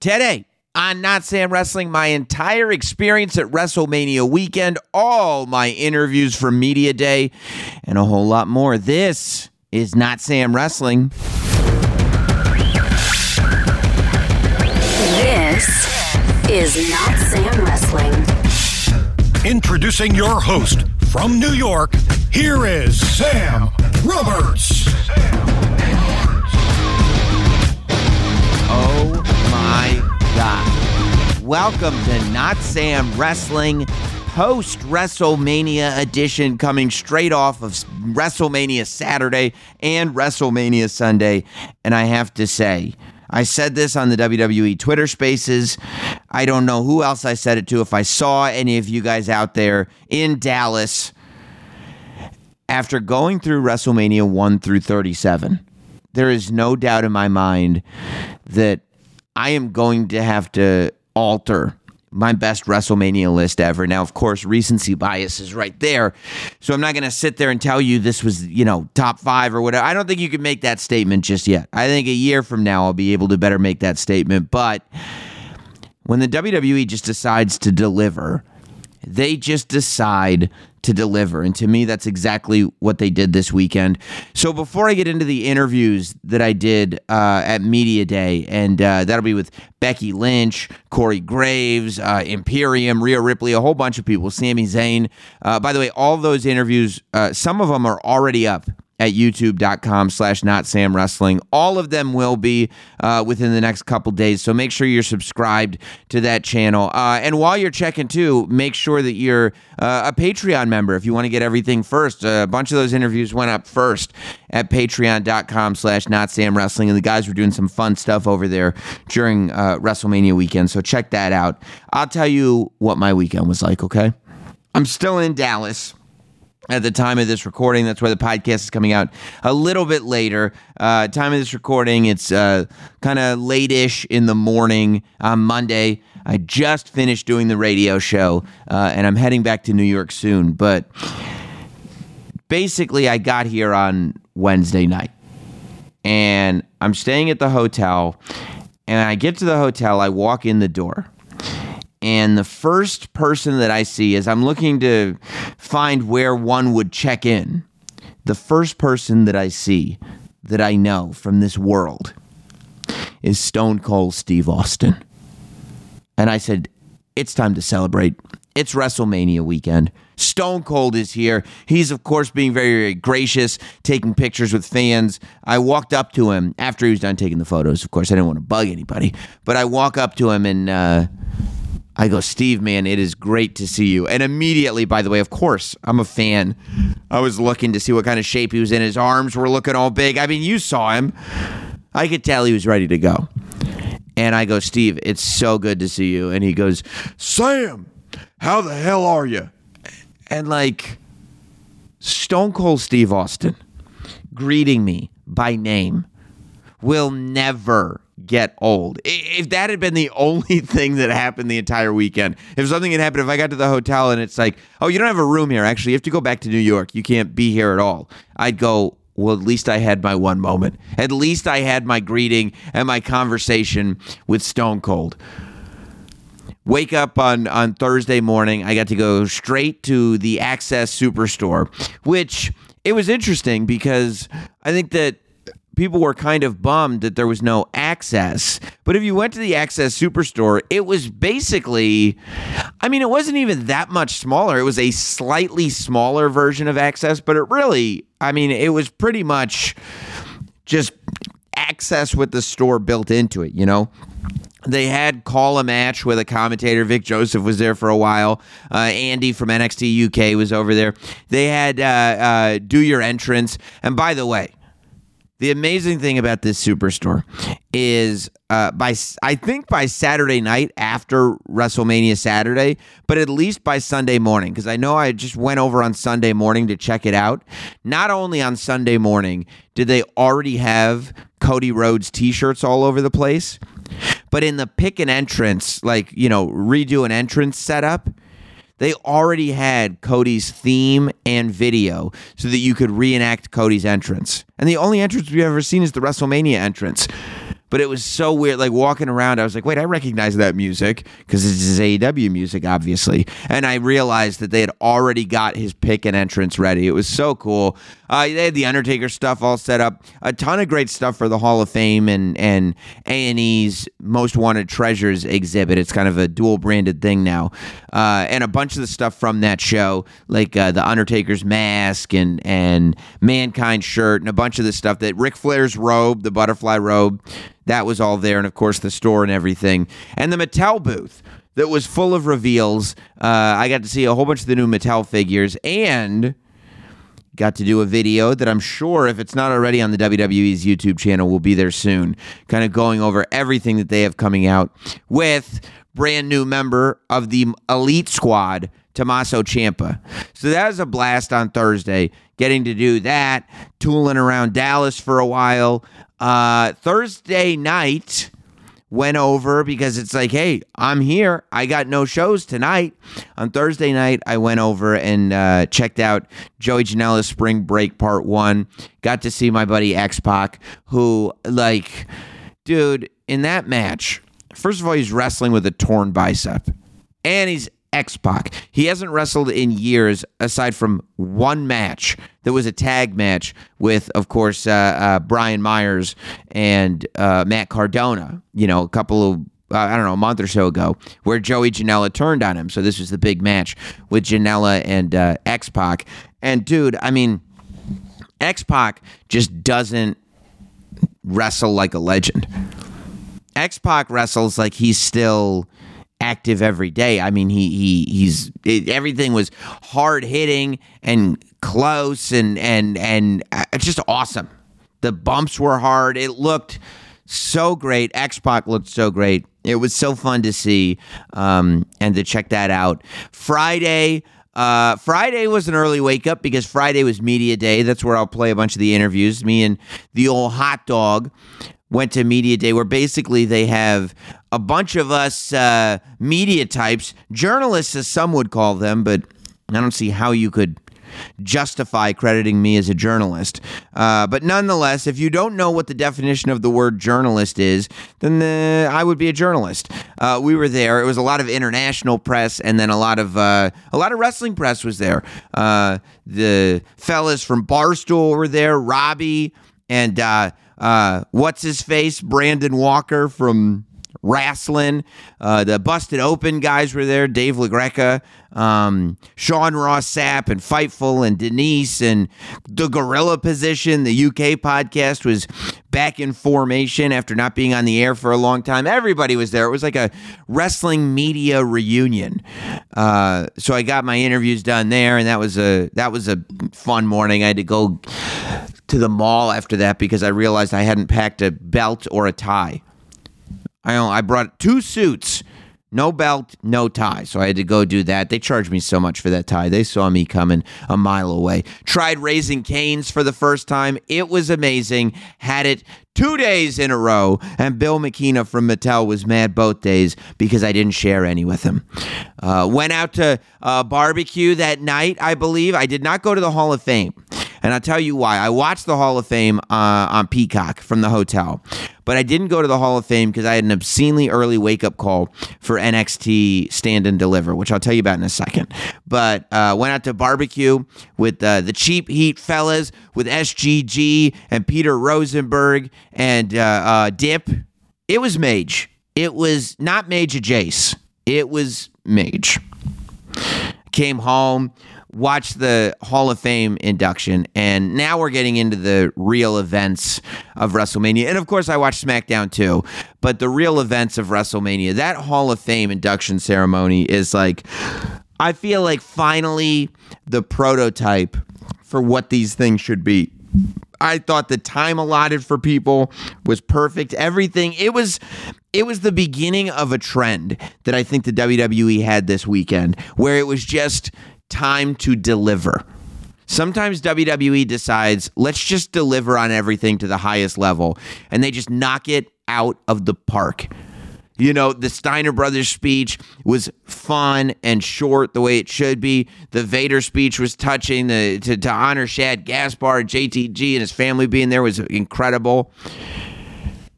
Today on Not Sam Wrestling, my entire experience at WrestleMania weekend, all my interviews from Media Day, and a whole lot more. This is Not Sam Wrestling. This is Not Sam Wrestling. Introducing your host from New York, here is Sam Roberts. Oh Welcome to Not Sam Wrestling post WrestleMania edition coming straight off of WrestleMania Saturday and WrestleMania Sunday. And I have to say, I said this on the WWE Twitter spaces. I don't know who else I said it to. If I saw any of you guys out there in Dallas after going through WrestleMania 1 through 37, there is no doubt in my mind that I am going to have to alter my best WrestleMania list ever. Now, of course, recency bias is right there. So I'm not going to sit there and tell you this was, you know, top five or whatever. I don't think you can make that statement just yet. I think a year from now, I'll be able to better make that statement. But when the WWE just decides to deliver, they just decide to deliver. And to me, that's exactly what they did this weekend. So before I get into the interviews that I did uh, at Media Day, and uh, that'll be with Becky Lynch, Corey Graves, uh, Imperium, Rhea Ripley, a whole bunch of people, Sami Zayn. Uh, by the way, all those interviews, uh, some of them are already up at youtube.com slash not sam wrestling. All of them will be uh, within the next couple days so make sure you're subscribed to that channel. Uh, and while you're checking too make sure that you're uh, a patreon member if you want to get everything first. A bunch of those interviews went up first at patreon.com slash not sam wrestling and the guys were doing some fun stuff over there during uh, wrestlemania weekend so check that out. I'll tell you what my weekend was like okay? I'm still in dallas at the time of this recording. That's why the podcast is coming out a little bit later. Uh, time of this recording, it's uh, kind of late-ish in the morning on Monday. I just finished doing the radio show, uh, and I'm heading back to New York soon. But basically, I got here on Wednesday night, and I'm staying at the hotel. And I get to the hotel, I walk in the door and the first person that I see is I'm looking to find where one would check in, the first person that I see that I know from this world is Stone Cold Steve Austin. And I said, It's time to celebrate. It's WrestleMania weekend. Stone Cold is here. He's, of course, being very, very gracious, taking pictures with fans. I walked up to him after he was done taking the photos. Of course, I didn't want to bug anybody, but I walk up to him and, uh, I go, Steve, man, it is great to see you. And immediately, by the way, of course, I'm a fan. I was looking to see what kind of shape he was in. His arms were looking all big. I mean, you saw him. I could tell he was ready to go. And I go, Steve, it's so good to see you. And he goes, Sam, how the hell are you? And like Stone Cold Steve Austin greeting me by name will never get old. If that had been the only thing that happened the entire weekend, if something had happened, if I got to the hotel and it's like, oh, you don't have a room here, actually, you have to go back to New York. You can't be here at all. I'd go, well, at least I had my one moment. At least I had my greeting and my conversation with Stone Cold. Wake up on, on Thursday morning. I got to go straight to the Access Superstore, which it was interesting because I think that people were kind of bummed that there was no access. But if you went to the Access Superstore, it was basically, I mean, it wasn't even that much smaller. It was a slightly smaller version of Access, but it really, I mean, it was pretty much just access with the store built into it, you know? They had call a match with a commentator. Vic Joseph was there for a while. Uh, Andy from NXT UK was over there. They had uh, uh, do your entrance. And by the way, the amazing thing about this superstore is uh, by I think by Saturday night after WrestleMania Saturday, but at least by Sunday morning because I know I just went over on Sunday morning to check it out. Not only on Sunday morning did they already have Cody Rhodes T-shirts all over the place, but in the pick an entrance, like you know, redo an entrance setup they already had Cody's theme and video so that you could reenact Cody's entrance. And the only entrance we've ever seen is the WrestleMania entrance. but it was so weird. Like walking around, I was like, wait, I recognize that music because this is AEW music, obviously. And I realized that they had already got his pick and entrance ready. It was so cool. Uh, they had the Undertaker stuff all set up, a ton of great stuff for the Hall of Fame and and A and E's Most Wanted Treasures exhibit. It's kind of a dual branded thing now, uh, and a bunch of the stuff from that show, like uh, the Undertaker's mask and and Mankind shirt, and a bunch of the stuff that Ric Flair's robe, the butterfly robe, that was all there, and of course the store and everything, and the Mattel booth that was full of reveals. Uh, I got to see a whole bunch of the new Mattel figures. And got to do a video that I'm sure, if it's not already on the WWE's YouTube channel, will be there soon. Kind of going over everything that they have coming out with brand new member of the Elite Squad, Tommaso Ciampa. So that was a blast on Thursday, getting to do that, tooling around Dallas for a while. Uh, Thursday night went over because it's like, hey, I'm here. I got no shows tonight. On Thursday night, I went over and uh, checked out Joey Janela's Spring Break Part One. Got to see my buddy X Pac, who, like, dude, in that match, first of all, he's wrestling with a torn bicep, and he's X Pac. He hasn't wrestled in years, aside from one match that was a tag match with, of course, uh, uh, Brian Myers and uh, Matt Cardona. You know, a couple of uh, I don't know, a month or so ago, where Joey Janela turned on him. So this was the big match with Janela and uh, X Pac. And dude, I mean, X Pac just doesn't wrestle like a legend. X Pac wrestles like he's still active every day. I mean, he he he's it, everything was hard hitting and close and and and uh, just awesome. The bumps were hard. It looked so great. X Pac looked so great. It was so fun to see um, and to check that out. Friday. Uh, Friday was an early wake up because Friday was media day. That's where I'll play a bunch of the interviews. Me and the old hot dog went to media day where basically they have a bunch of us uh, media types, journalists as some would call them, but I don't see how you could justify crediting me as a journalist. Uh, but nonetheless, if you don't know what the definition of the word journalist is, then the, I would be a journalist. Uh, we were there. It was a lot of international press, and then a lot of uh, a lot of wrestling press was there. Uh, the fellas from Barstool were there. Robbie and uh, uh, what's his face, Brandon Walker from wrestling. Uh, the Busted Open guys were there. Dave LaGreca, um, Sean Ross Sapp, and Fightful, and Denise, and the Gorilla Position. The UK podcast was back in formation after not being on the air for a long time. Everybody was there. It was like a wrestling media reunion. Uh, so I got my interviews done there, and that was a that was a fun morning. I had to go to the mall after that because I realized I hadn't packed a belt or a tie. I I brought two suits, no belt, no tie. So I had to go do that. They charged me so much for that tie. They saw me coming a mile away. Tried Raising Cane's for the first time. It was amazing. Had it two days in a row. And Bill McKenna from Mattel was mad both days because I didn't share any with him. Uh, went out to uh, barbecue that night, I believe. I did not go to the Hall of Fame. And I'll tell you why. I watched the Hall of Fame uh, on Peacock from the hotel, but I didn't go to the Hall of Fame because I had an obscenely early wake up call for NXT Stand and Deliver, which I'll tell you about in a second. But uh, went out to barbecue with uh, the Cheap Heat fellas, with SGG and Peter Rosenberg and uh, uh, Dip. It was Mage. It was not Mage Jace. It was Mage. Came home watched the Hall of Fame induction, and now we're getting into the real events of WrestleMania. And of course, I watched SmackDown too, but the real events of WrestleMania, that Hall of Fame induction ceremony is like, I feel like finally the prototype for what these things should be. I thought the time allotted for people was perfect. Everything it was it was the beginning of a trend that I think the WWE had this weekend where it was just time to deliver. Sometimes WWE decides, let's just deliver on everything to the highest level, and they just knock it out of the park. You know, the Steiner Brothers speech was fun and short the way it should be. The Vader speech was touching. The, to, to honor Shad Gaspard, JTG, and his family being there was incredible.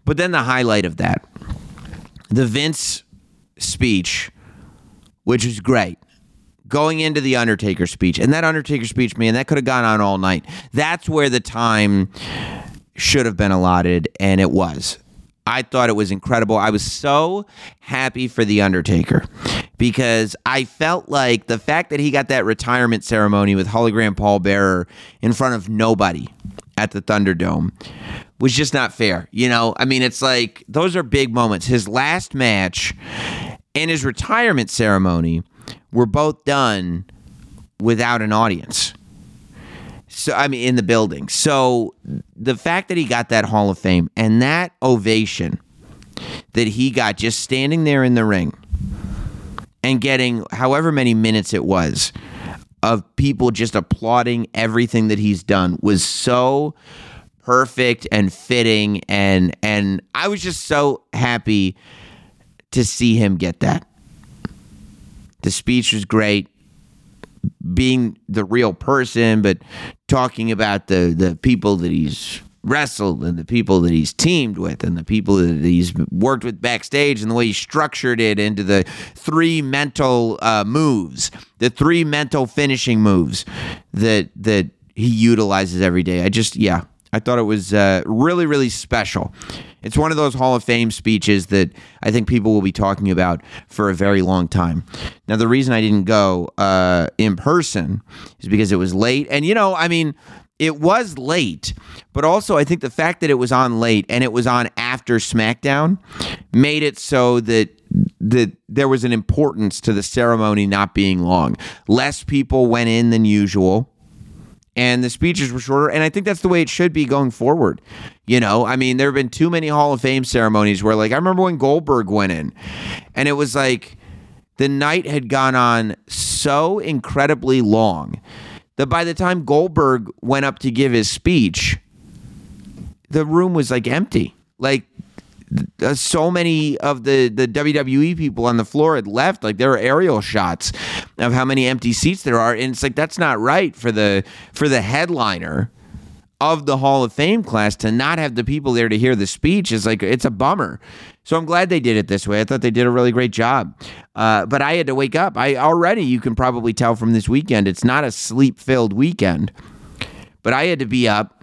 But then the highlight of that, the Vince speech, which was great. Going into the Undertaker speech, and that Undertaker speech, man, that could have gone on all night. That's where the time should have been allotted, and it was. I thought it was incredible. I was so happy for The Undertaker because I felt like the fact that he got that retirement ceremony with hologram Paul Bearer in front of nobody at the Thunderdome was just not fair. You know, I mean, it's like those are big moments. His last match and his retirement ceremony were both done without an audience. So I mean in the building. So the fact that he got that Hall of Fame and that ovation that he got just standing there in the ring and getting however many minutes it was of people just applauding everything that he's done was so perfect and fitting and and I was just so happy to see him get that. The speech was great being the real person, but talking about the the people that he's wrestled and the people that he's teamed with and the people that he's worked with backstage and the way he structured it into the three mental uh, moves, the three mental finishing moves that that he utilizes every day. I just yeah, I thought it was uh, really really special. It's one of those Hall of Fame speeches that I think people will be talking about for a very long time. Now, the reason I didn't go uh, in person is because it was late. And, you know, I mean, it was late, but also I think the fact that it was on late and it was on after SmackDown made it so that that there was an importance to the ceremony not being long. Less people went in than usual and the speeches were shorter. And I think that's the way it should be going forward. You know, I mean, there have been too many Hall of Fame ceremonies where, like, I remember when Goldberg went in, and it was like the night had gone on so incredibly long that by the time Goldberg went up to give his speech, the room was like empty. Like, uh, so many of the the WWE people on the floor had left. Like there are aerial shots of how many empty seats there are, and it's like that's not right for the for the headliner of the Hall of Fame class to not have the people there to hear the speech is like it's a bummer. So I'm glad they did it this way. I thought they did a really great job. Uh, but I had to wake up. I already you can probably tell from this weekend it's not a sleep filled weekend. But I had to be up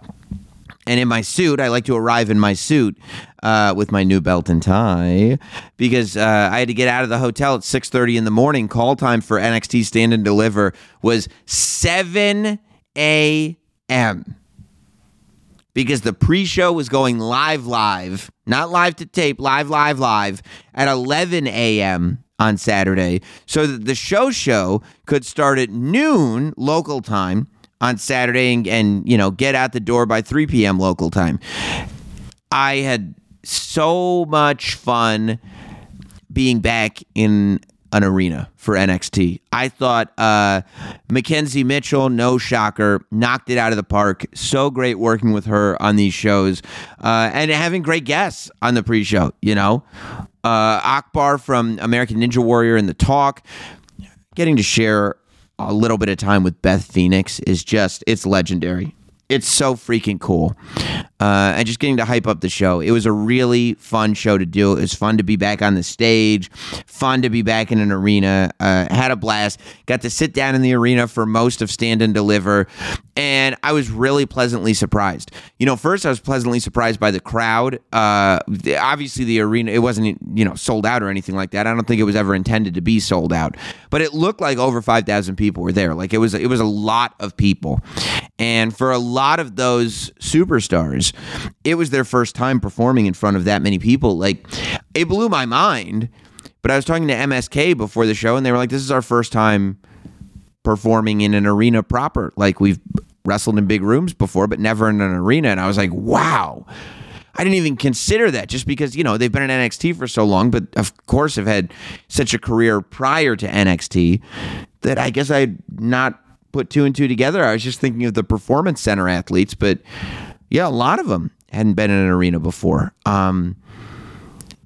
and in my suit, I like to arrive in my suit uh, with my new belt and tie because uh, I had to get out of the hotel at 6:30 in the morning. Call time for NXT Stand and Deliver was 7 a.m. Because the pre-show was going live, live, not live to tape, live, live, live at 11 a.m. on Saturday, so that the show show could start at noon local time on Saturday and, and you know get out the door by 3 p.m. local time. I had so much fun being back in an arena for NXT. I thought uh, Mackenzie Mitchell, no shocker, knocked it out of the park. So great working with her on these shows uh, and having great guests on the pre show, you know. Uh, Akbar from American Ninja Warrior in the talk, getting to share a little bit of time with Beth Phoenix is just it's legendary. It's so freaking cool. Uh, and just getting to hype up the show. It was a really fun show to do. It was fun to be back on the stage, fun to be back in an arena. Uh, had a blast. Got to sit down in the arena for most of Stand and Deliver. And I was really pleasantly surprised. You know, first I was pleasantly surprised by the crowd. Uh, obviously, the arena, it wasn't, you know, sold out or anything like that. I don't think it was ever intended to be sold out. But it looked like over 5,000 people were there. Like it was, it was a lot of people. And for a lot of those superstars, it was their first time performing in front of that many people. Like, it blew my mind. But I was talking to MSK before the show, and they were like, "This is our first time performing in an arena proper. Like we've wrestled in big rooms before, but never in an arena." And I was like, "Wow." I didn't even consider that just because, you know, they've been in NXT for so long, but of course have had such a career prior to NXT that I guess I would not put two and two together. I was just thinking of the performance center athletes, but yeah, a lot of them hadn't been in an arena before. Um,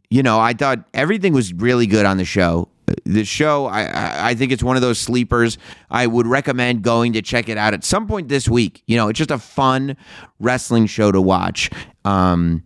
you know, I thought everything was really good on the show. The show, I, I think it's one of those sleepers. I would recommend going to check it out at some point this week. You know, it's just a fun wrestling show to watch. Um,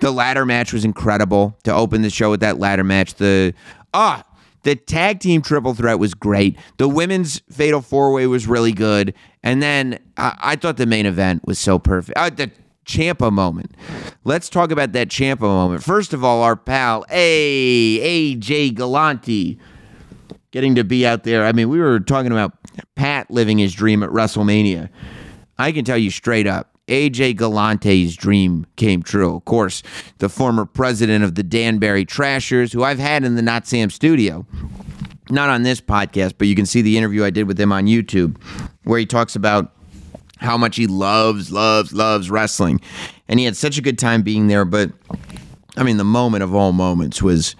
The ladder match was incredible to open the show with that ladder match. The ah, the tag team triple threat was great. The women's fatal four way was really good, and then I, I thought the main event was so perfect. Uh, the Ciampa moment. Let's talk about that Ciampa moment. First of all, our pal, A AJ Galante, getting to be out there. I mean, we were talking about Pat living his dream at WrestleMania. I can tell you straight up, AJ Galante's dream came true. Of course, the former president of the Danbury Trashers, who I've had in the Not Sam studio. Not on this podcast, but you can see the interview I did with him on YouTube where he talks about how much he loves, loves, loves wrestling. And he had such a good time being there. But I mean, the moment of all moments was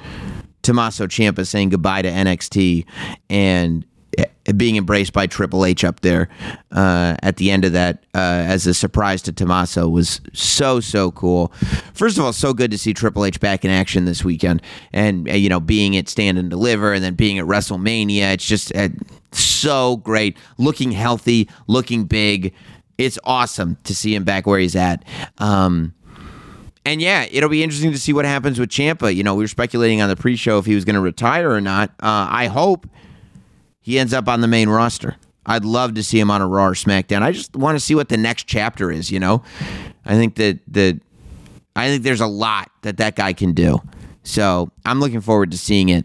Tommaso Ciampa saying goodbye to NXT and being embraced by Triple H up there uh, at the end of that uh, as a surprise to Tommaso was so so cool. First of all, so good to see Triple H back in action this weekend, and uh, you know being at Stand and Deliver, and then being at WrestleMania. It's just uh, so great, looking healthy, looking big. It's awesome to see him back where he's at. Um, and yeah, it'll be interesting to see what happens with Ciampa. You know, we were speculating on the pre-show if he was going to retire or not. Uh, I hope he ends up on the main roster. I'd love to see him on a Raw or SmackDown. I just want to see what the next chapter is. You know, I think that that I think there's a lot that that guy can do. So I'm looking forward to seeing it.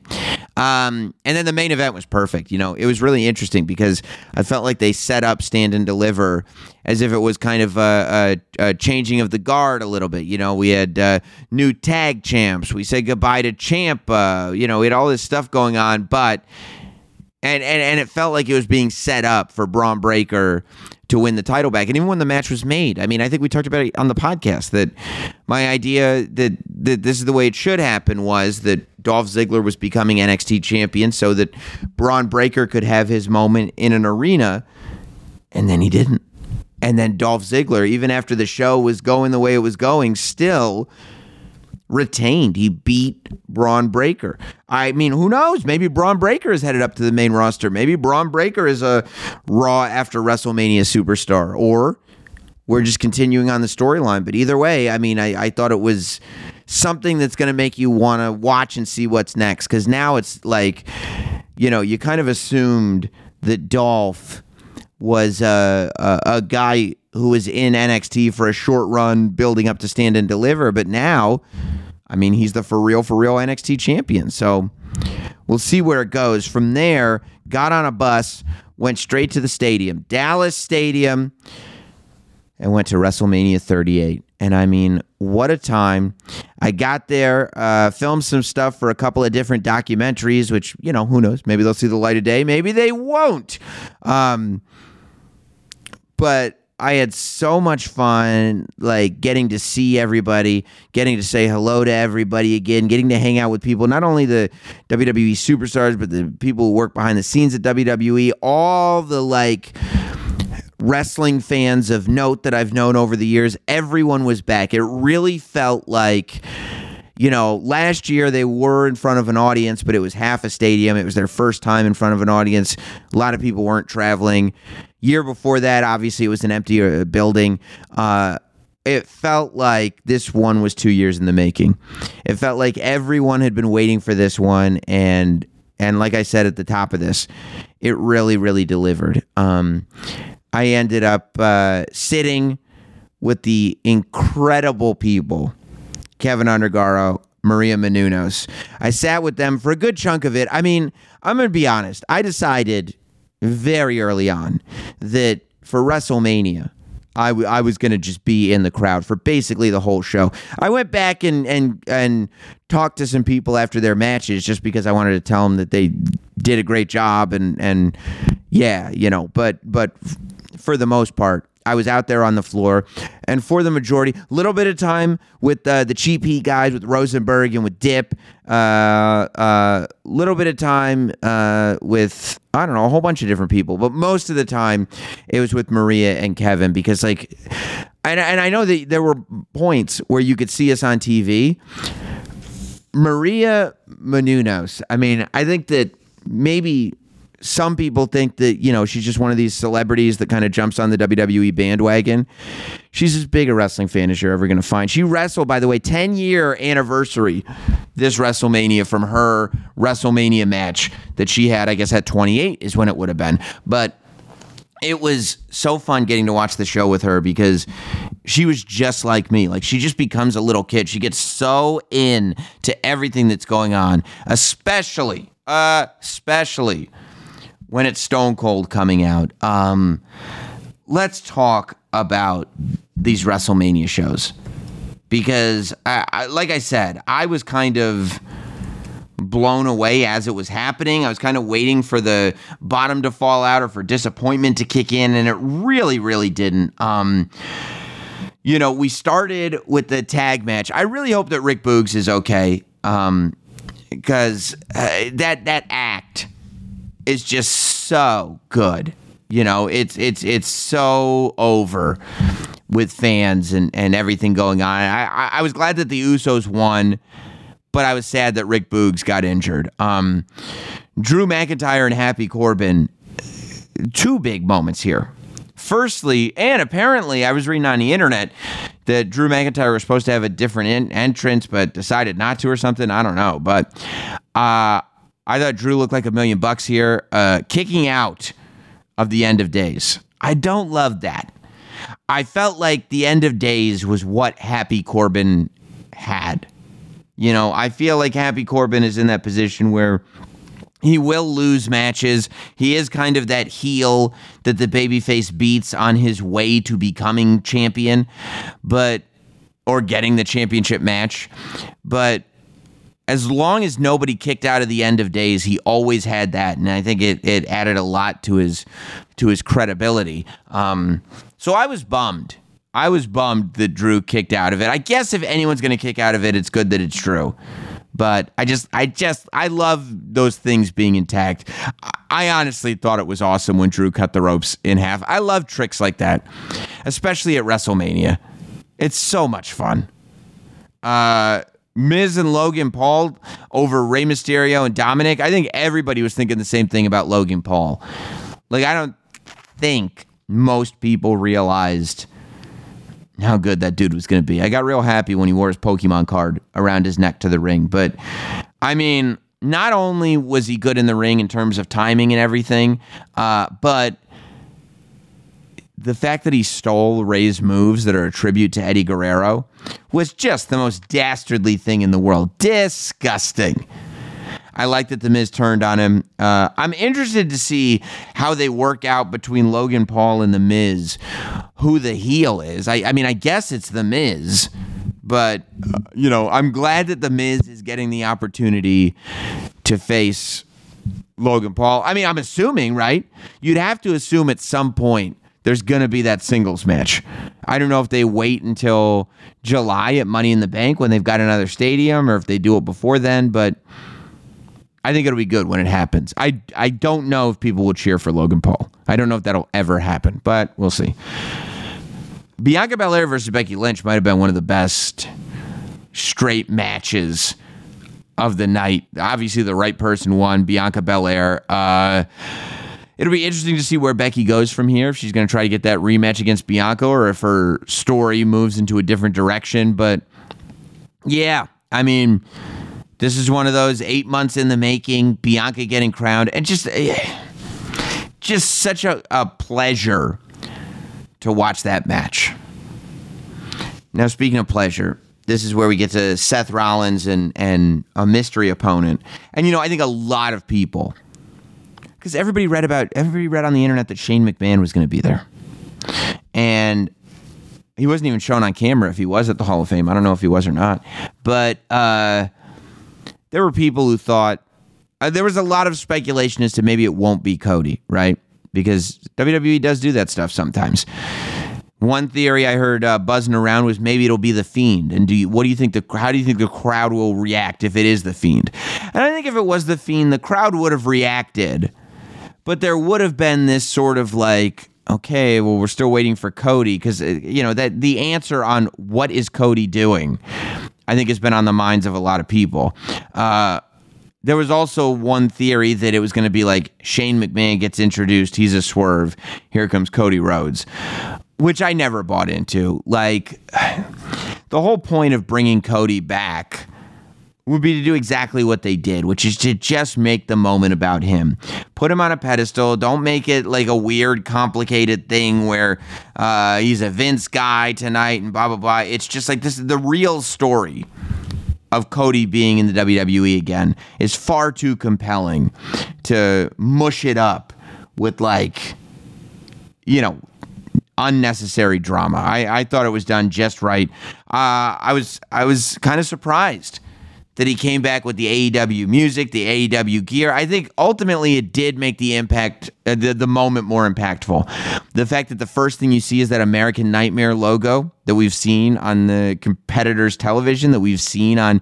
Um, and then the main event was perfect. You know, it was really interesting because I felt like they set up Stand and Deliver as if it was kind of a, a, a changing of the guard a little bit. You know, we had uh, new tag champs. We said goodbye to Champ. You know, we had all this stuff going on, but and, and and it felt like it was being set up for Bron Breakker to win the title back. And even when the match was made, I mean, I think we talked about it on the podcast that my idea that that this is the way it should happen was that Dolph Ziggler was becoming NXT champion so that Bron Breakker could have his moment in an arena, and then he didn't. And then Dolph Ziggler, even after the show was going the way it was going, still retained. He beat Bron Breakker. I mean, who knows? Maybe Bron Breakker is headed up to the main roster. Maybe Bron Breakker is a Raw after WrestleMania superstar. Or we're just continuing on the storyline. But either way, I mean, I, I thought it was something that's going to make you want to watch and see what's next. Because now it's like, you know, you kind of assumed that Dolph was a, a, a guy who was in NXT for a short run, building up to stand and deliver. But now, I mean, he's the for real, for real NXT champion. So we'll see where it goes. From there, got on a bus, went straight to the stadium, Dallas Stadium, and went to WrestleMania 38. And I mean, what a time. I got there, uh, filmed some stuff for a couple of different documentaries, which, you know, who knows? Maybe they'll see the light of day. Maybe they won't. Um, but I had so much fun, like getting to see everybody, getting to say hello to everybody again, getting to hang out with people, not only the WWE superstars, but the people who work behind the scenes at WWE, all the like wrestling fans of note that I've known over the years. Everyone was back. It really felt like you know, last year they were in front of an audience, but it was half a stadium. It was their first time in front of an audience. A lot of people weren't traveling. Year before that, obviously, it was an empty uh, building. Uh, it felt like this one was two years in the making. It felt like everyone had been waiting for this one, and and like I said at the top of this, it really, really delivered. Um, I ended up uh, sitting with the incredible people Keven Undergaro, Maria Menounos. I sat with them for a good chunk of it. I mean, I'm going to be honest. I decided very early on that for WrestleMania, I, w- I was going to just be in the crowd for basically the whole show. I went back and, and, and talked to some people after their matches just because I wanted to tell them that they did a great job and, and yeah, you know, but, but for the most part, I was out there on the floor, and for the majority, little bit of time with uh, the cheap heat guys, with Rosenberg and with Dip. A uh, uh, little bit of time uh, with I don't know a whole bunch of different people, but most of the time it was with Maria and Kevin because like, and, and I know that there were points where you could see us on TV. Maria Menounos. I mean, I think that maybe some people think that you know she's just one of these celebrities that kind of jumps on the WWE bandwagon. She's as big a wrestling fan as you're ever going to find. She wrestled, by the way, 10 year anniversary this WrestleMania from her WrestleMania match that she had. I guess at 28 is when it would have been, but it was so fun getting to watch the show with her because she was just like me. Like she just becomes a little kid. She gets so in to everything that's going on, especially, uh, especially when it's Stone Cold coming out. Um, let's talk about these WrestleMania shows because, I, I, like I said, I was kind of blown away as it was happening. I was kind of waiting for the bottom to fall out or for disappointment to kick in, and it really, really didn't. Um, you know, we started with the tag match. I really hope that Rick Boogs is okay, because um, uh, that that act is just so good. You know, it's it's it's so over with fans and and everything going on. I I, was glad that the Usos won but I was sad that Rick Boogs got injured. Um, Drew McIntyre and Happy Corbin, two big moments here. Firstly, and apparently, I was reading on the internet that Drew McIntyre was supposed to have a different in- entrance, but decided not to or something. I don't know, but uh, I thought Drew looked like a million bucks here, uh, kicking out of the end of days. I don't love that. I felt like the end of days was what Happy Corbin had. You know, I feel like Happy Corbin is in that position where he will lose matches. He is kind of that heel that the babyface beats on his way to becoming champion, but or getting the championship match. But as long as nobody kicked out of the end of days, he always had that, and I think it, it added a lot to his to his credibility. Um, so I was bummed I was bummed that Drew kicked out of it. I guess if anyone's going to kick out of it, it's good that it's Drew. But I just, I just, I love those things being intact. I honestly thought it was awesome when Drew cut the ropes in half. I love tricks like that, especially at WrestleMania. It's so much fun. Uh, Miz and Logan Paul over Rey Mysterio and Dominic. I think everybody was thinking the same thing about Logan Paul. Like, I don't think most people realized how good that dude was going to be. I got real happy when he wore his Pokemon card around his neck to the ring. But I mean, not only was he good in the ring in terms of timing and everything, uh, but the fact that he stole Rey's moves that are a tribute to Eddie Guerrero was just the most dastardly thing in the world. Disgusting. I like that the Miz turned on him. Uh, I'm interested to see how they work out between Logan Paul and the Miz, who the heel is. I, I mean, I guess it's the Miz, but uh, you know, I'm glad that the Miz is getting the opportunity to face Logan Paul. I mean, I'm assuming, right? You'd have to assume at some point there's going to be that singles match. I don't know if they wait until July at Money in the Bank when they've got another stadium or if they do it before then, but I think it'll be good when it happens. I I don't know if people will cheer for Logan Paul. I don't know if that'll ever happen, but we'll see. Bianca Belair versus Becky Lynch might have been one of the best straight matches of the night. Obviously, the right person won. Bianca Belair. Uh, it'll be interesting to see where Becky goes from here. If she's going to try to get that rematch against Bianca, or if her story moves into a different direction. But yeah, I mean this is one of those eight months in the making, Bianca getting crowned, and just, eh, just such a, a pleasure to watch that match. Now, speaking of pleasure, this is where we get to Seth Rollins and and a mystery opponent. And you know, I think a lot of people, because everybody read about everybody read on the internet that Shane McMahon was going to be there, and he wasn't even shown on camera if he was at the Hall of Fame. I don't know if he was or not, but. uh there were people who thought uh, there was a lot of speculation as to maybe it won't be Cody, right? Because WWE does do that stuff sometimes. One theory I heard uh, buzzing around was maybe it'll be the Fiend. And do you, what do you think the how do you think the crowd will react if it is the Fiend? And I think if it was the Fiend, the crowd would have reacted, but there would have been this sort of like, okay, well we're still waiting for Cody because uh, you know that the answer on what is Cody doing I think has been on the minds of a lot of people. Uh, there was also one theory that it was going to be like Shane McMahon gets introduced, he's a swerve. Here comes Cody Rhodes, which I never bought into. Like, the whole point of bringing Cody back would be to do exactly what they did, which is to just make the moment about him. Put him on a pedestal. Don't make it like a weird, complicated thing where uh, he's a Vince guy tonight and blah, blah, blah. It's just like this is the real story of Cody being in the WWE again is far too compelling to mush it up with like, you know, unnecessary drama. I, I thought it was done just right. Uh, I was I was kind of surprised that he came back with the AEW music, the AEW gear. I think ultimately it did make the impact, uh, the, the moment more impactful. The fact that the first thing you see is that American Nightmare logo that we've seen on the competitors' television, that we've seen on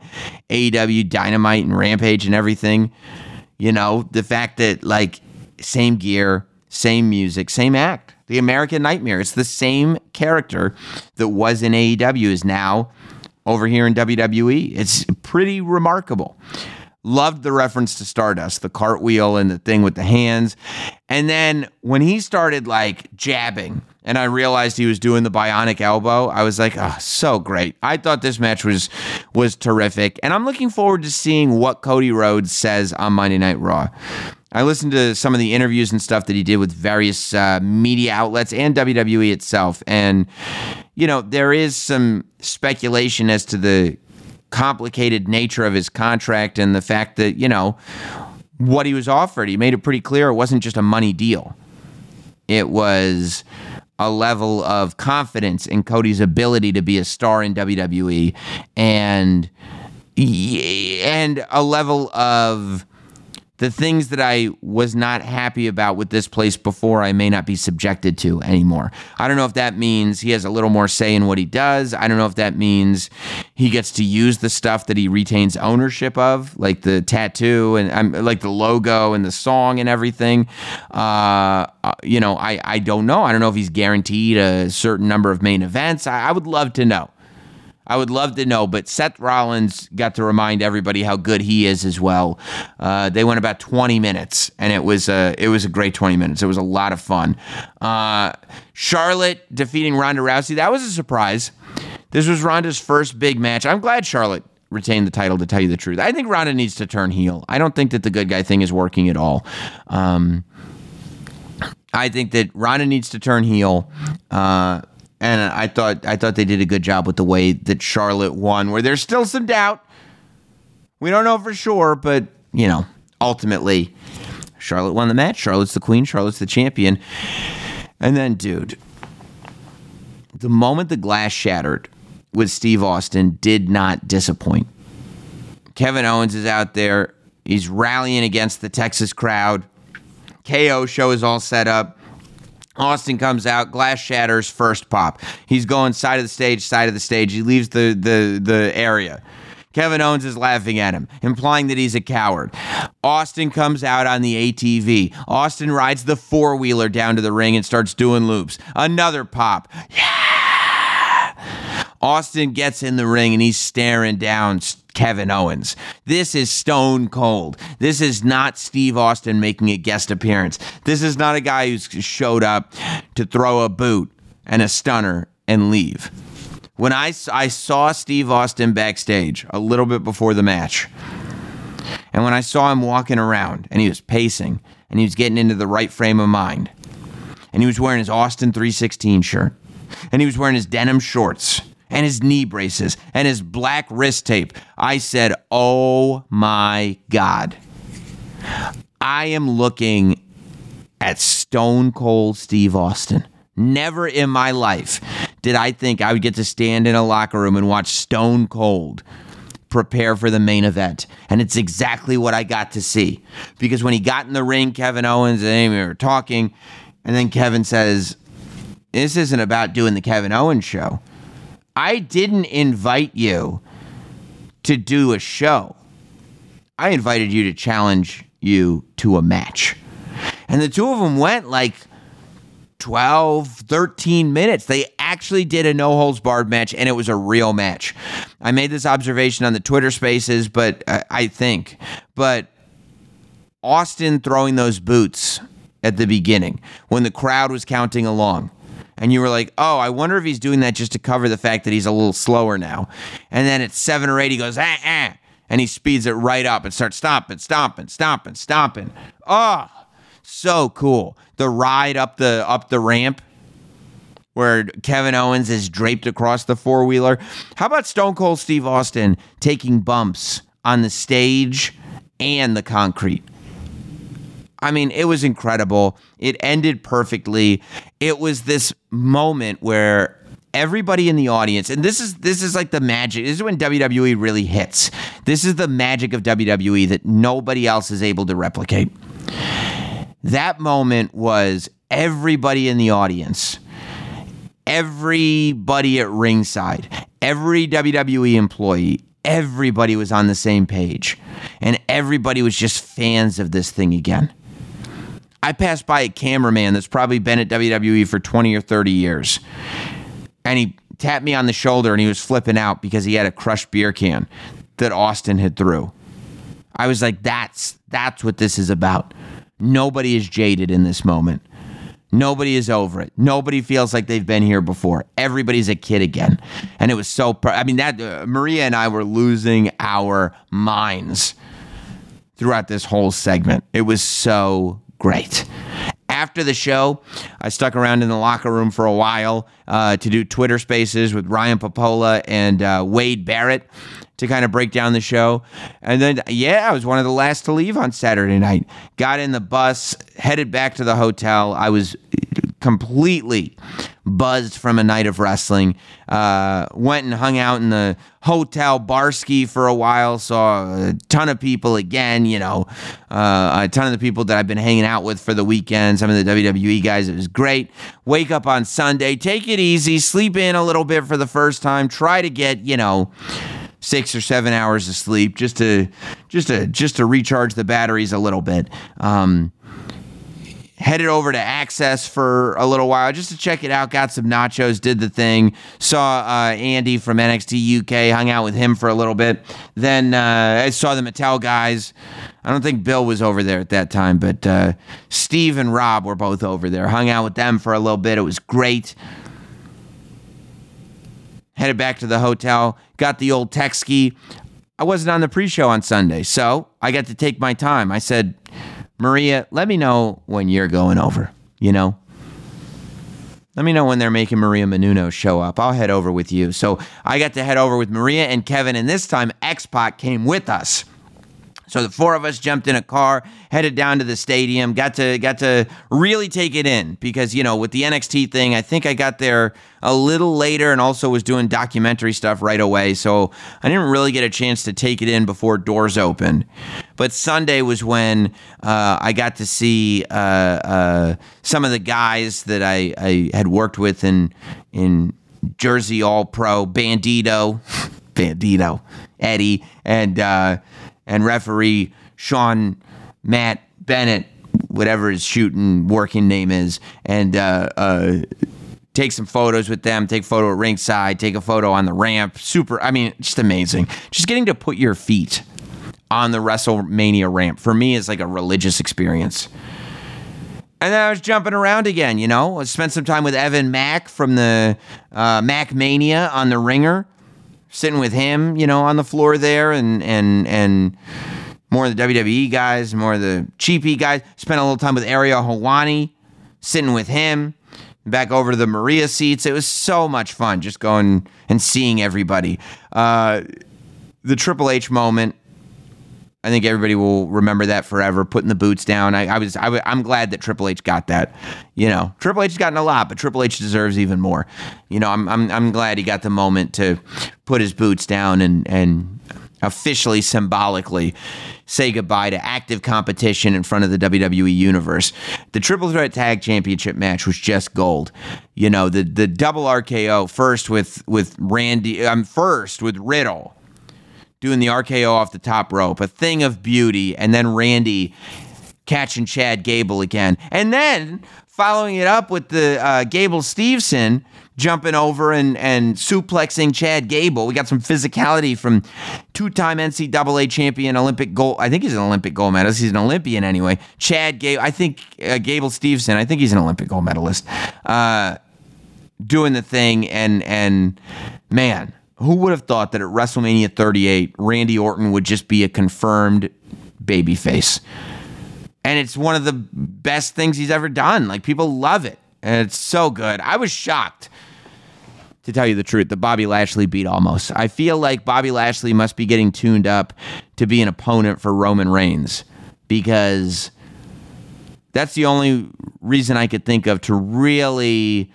AEW Dynamite and Rampage and everything. You know, the fact that like same gear, same music, same act. The American Nightmare. It's the same character that was in AEW is now over here in WWE. It's pretty remarkable. Loved the reference to Stardust, the cartwheel and the thing with the hands. And then when he started like jabbing, and I realized he was doing the bionic elbow, I was like, oh, so great. I thought this match was was terrific. And I'm looking forward to seeing what Cody Rhodes says on Monday Night Raw. I listened to some of the interviews and stuff that he did with various uh, media outlets and WWE itself. And, you know, there is some speculation as to the complicated nature of his contract and the fact that, you know, what he was offered. He made it pretty clear it wasn't just a money deal, it was a level of confidence in Cody's ability to be a star in WWE and and a level of the things that I was not happy about with this place before, I may not be subjected to anymore. I don't know if that means he has a little more say in what he does. I don't know if that means he gets to use the stuff that he retains ownership of, like the tattoo and um, like the logo and the song and everything. Uh, uh, you know, I, I don't know. I don't know if he's guaranteed a certain number of main events. I, I would love to know. I would love to know, but Seth Rollins got to remind everybody how good he is as well. Uh, they went about 20 minutes, and it was a it was a great 20 minutes. It was a lot of fun. Uh, Charlotte defeating Ronda Rousey that was a surprise. This was Ronda's first big match. I'm glad Charlotte retained the title. To tell you the truth, I think Ronda needs to turn heel. I don't think that the good guy thing is working at all. Um, I think that Ronda needs to turn heel. Uh, and I thought I thought they did a good job with the way that Charlotte won, where there's still some doubt. We don't know for sure, but you know, ultimately, Charlotte won the match. Charlotte's the queen. Charlotte's the champion. And then, dude, the moment the glass shattered with Steve Austin did not disappoint. Kevin Owens is out there. He's rallying against the Texas crowd. KO show is all set up. Austin comes out, glass shatters, first pop. He's going side of the stage, side of the stage. He leaves the the the area. Kevin Owens is laughing at him, implying that he's a coward. Austin comes out on the ATV. Austin rides the four wheeler down to the ring and starts doing loops. Another pop. Yeah. Austin gets in the ring and he's staring down Kevin Owens. This is stone cold. This is not Steve Austin making a guest appearance. This is not a guy who's showed up to throw a boot and a stunner and leave. When I, I saw Steve Austin backstage a little bit before the match, and when I saw him walking around and he was pacing and he was getting into the right frame of mind, and he was wearing his Austin 316 shirt, and he was wearing his denim shorts and his knee braces and his black wrist tape. I said, Oh my God. I am looking at Stone Cold Steve Austin. Never in my life did I think I would get to stand in a locker room and watch Stone Cold prepare for the main event. And it's exactly what I got to see. Because when he got in the ring, Kevin Owens and Amy were talking, and then Kevin says, This isn't about doing the Kevin Owens show. I didn't invite you to do a show. I invited you to challenge you to a match. And the two of them went like 12, 13 minutes. They actually did a no holds barred match and it was a real match. I made this observation on the Twitter spaces, but uh, I think, but Austin throwing those boots at the beginning when the crowd was counting along. And you were like, oh, I wonder if he's doing that just to cover the fact that he's a little slower now. And then at seven or eight, he goes, ah, ah. And he speeds it right up and starts stomping, stomping, stomping, stomping. Oh, so cool. The ride up the up the ramp where Kevin Owens is draped across the four wheeler. How about Stone Cold Steve Austin taking bumps on the stage and the concrete? I mean, it was incredible. It ended perfectly. It was this moment where everybody in the audience and this is this is like the magic this is when WWE really hits this is the magic of WWE that nobody else is able to replicate that moment was everybody in the audience everybody at ringside every WWE employee everybody was on the same page and everybody was just fans of this thing again I passed by a cameraman that's probably been at WWE for 20 or 30 years. And he tapped me on the shoulder and he was flipping out because he had a crushed beer can that Austin had threw. I was like, that's that's what this is about. Nobody is jaded in this moment. Nobody is over it. Nobody feels like they've been here before. Everybody's a kid again. And it was so, I mean that uh, Maria and I were losing our minds throughout this whole segment. It was so great. After the show, I stuck around in the locker room for a while uh, to do Twitter spaces with Ryan Pappolla and uh, Wade Barrett to kind of break down the show. And then, yeah, I was one of the last to leave on Saturday night. Got in the bus, headed back to the hotel. I was completely buzzed from a night of wrestling. Uh, went and hung out in the hotel Barski for a while. Saw a ton of people again. You know, uh, a ton of the people that I've been hanging out with for the weekend. Some of the WWE guys. It was great. Wake up on Sunday, take it easy, sleep in a little bit for the first time. Try to get you know six or seven hours of sleep just to just to just to recharge the batteries a little bit. Um, headed over to Access for a little while just to check it out. Got some nachos, did the thing. Saw uh, Andy from NXT UK, hung out with him for a little bit. Then uh, I saw the Mattel guys. I don't think Bill was over there at that time, but uh, Steve and Rob were both over there. Hung out with them for a little bit. It was great. Headed back to the hotel, got the old tech ski. I wasn't on the pre show on Sunday, so I got to take my time. I said, Maria, let me know when you're going over, you know? Let me know when they're making Maria Menounos show up. I'll head over with you. So I got to head over with Maria and Keven, and this time X came with us. So the four of us jumped in a car, headed down to the stadium, got to got to really take it in because you know with the NXT thing, I think I got there a little later and also was doing documentary stuff right away, so I didn't really get a chance to take it in before doors opened. But Sunday was when uh, I got to see uh, uh, some of the guys that I, I had worked with in in Jersey All Pro, Bandito, Bandito, Eddie, and uh, and referee Sean Matt Bennett, whatever his shooting working name is, and uh, uh, take some photos with them. Take a photo at ringside. Take a photo on the ramp. Super. I mean, just amazing. Just getting to put your feet on the WrestleMania ramp for me is like a religious experience. And then I was jumping around again, you know. I spent some time with Evan Mack from the uh, Mania on the Ringer sitting with him, you know, on the floor there, and and and more of the WWE guys, more of the cheapy guys. Spent a little time with Ariel Helwani, sitting with him. Back over to the Maria seats. It was so much fun just going and seeing everybody. Uh, the Triple H moment. I think everybody will remember that forever. Putting the boots down. I, I was. I, am glad that Triple H got that. You know, Triple H has gotten a lot, but Triple H deserves even more. You know, I'm. I'm. I'm glad he got the moment to put his boots down and and officially, symbolically, say goodbye to active competition in front of the WWE universe. The Triple Threat Tag Championship match was just gold. You know, the the double RKO first with with Randy. I'm um, first with Riddle doing the RKO off the top rope, a thing of beauty, and then Randy catching Chad Gable again, and then following it up with the uh, Gable Steveson jumping over and, and suplexing Chad Gable. We got some physicality from two time NCAA champion, Olympic gold. I think he's an Olympic gold medalist. He's an Olympian anyway. Chad Gable, I think uh, Gable Steveson, I think he's an Olympic gold medalist. Uh, doing the thing and and man, who would have thought that at WrestleMania 38, Randy Orton would just be a confirmed babyface? And it's one of the best things he's ever done. Like people love it. And it's so good. I was shocked to tell you the truth that Bobby Lashley beat Omos. I feel like Bobby Lashley must be getting tuned up to be an opponent for Roman Reigns because that's the only reason I could think of to really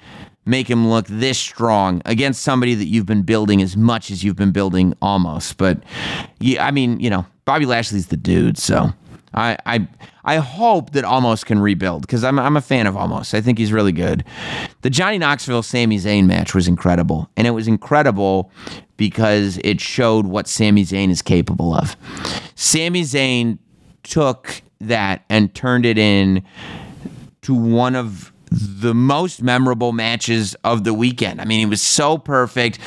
make him look this strong against somebody that you've been building as much as you've been building Omos. But yeah, I mean, you know, Bobby Lashley's the dude, so I I I hope that Omos can rebuild because I'm I'm a fan of Omos. I think he's really good. The Johnny Knoxville Sami Zayn match was incredible, and it was incredible because it showed what Sami Zayn is capable of. Sami Zayn took that and turned it in to one of the most memorable matches of the weekend. I mean, it was so perfect.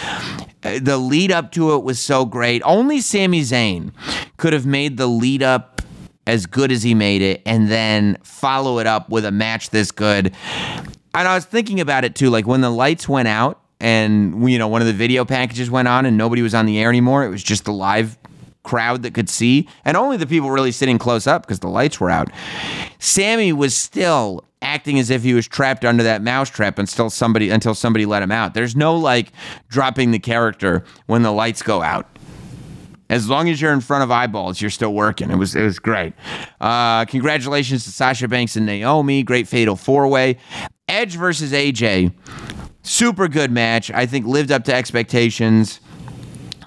Uh, The lead up to it was so great. Only Sami Zayn could have made the lead up as good as he made it and then follow it up with a match this good. And I was thinking about it too, like when the lights went out and you know one of the video packages went on and nobody was on the air anymore, it was just the live crowd that could see and only the people really sitting close up because the lights were out. Sami was still acting as if he was trapped under that mousetrap until somebody until somebody let him out. There's no like dropping the character when the lights go out. As long as you're in front of eyeballs, you're still working. It was it was great. Uh, congratulations to Sasha Banks and Naomi. Great fatal four way. Edge versus AJ. Super good match. I think lived up to expectations.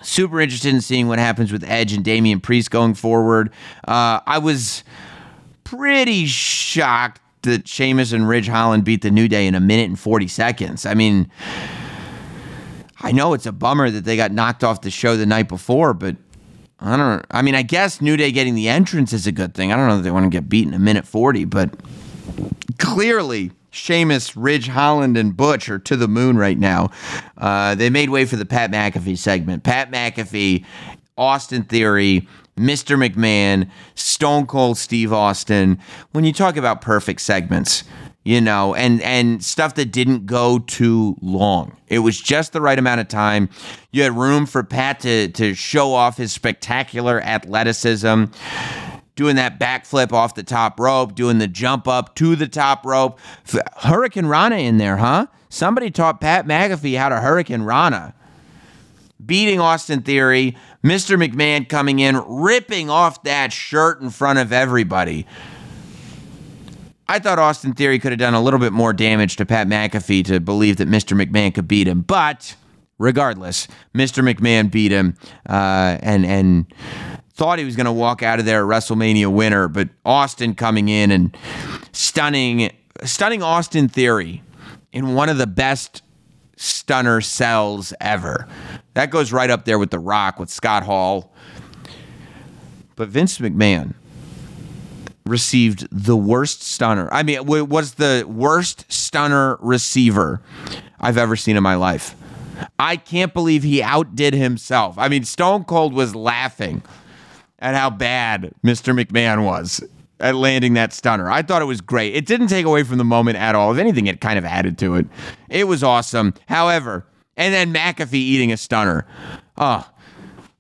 Super interested in seeing what happens with Edge and Damian Priest going forward. Uh, I was pretty shocked that Sheamus and Ridge Holland beat the New Day in a minute and 40 seconds. I mean, I know it's a bummer that they got knocked off the show the night before, but I don't I mean, I guess New Day getting the entrance is a good thing. I don't know that they want to get beaten in a minute 40, but clearly Sheamus, Ridge Holland, and Butch are to the moon right now. Uh, they made way for the Pat McAfee segment. Pat McAfee, Austin Theory, Mr. McMahon, Stone Cold Steve Austin. When you talk about perfect segments, you know, and and stuff that didn't go too long. It was just the right amount of time. You had room for Pat to to show off his spectacular athleticism doing that backflip off the top rope, doing the jump up to the top rope. hurricanrana in there, huh? Somebody taught Pat McAfee how to hurricanrana. Beating Austin Theory, Mr. McMahon coming in, ripping off that shirt in front of everybody. I thought Austin Theory could have done a little bit more damage to Pat McAfee to believe that Mr. McMahon could beat him, but regardless, Mr. McMahon beat him, uh, and and thought he was going to walk out of there a WrestleMania winner, but Austin coming in and stunning, stunning Austin Theory in one of the best stunner sells ever. That goes right up there with The Rock, with Scott Hall. But Vince McMahon received the worst stunner. I mean, w- was the worst stunner receiver I've ever seen in my life. I can't believe he outdid himself. I mean, Stone Cold was laughing at how bad Mr. McMahon was at landing that stunner. I thought it was great. It didn't take away from the moment at all. If anything, it kind of added to it. It was awesome. However, and then McAfee eating a stunner. Oh,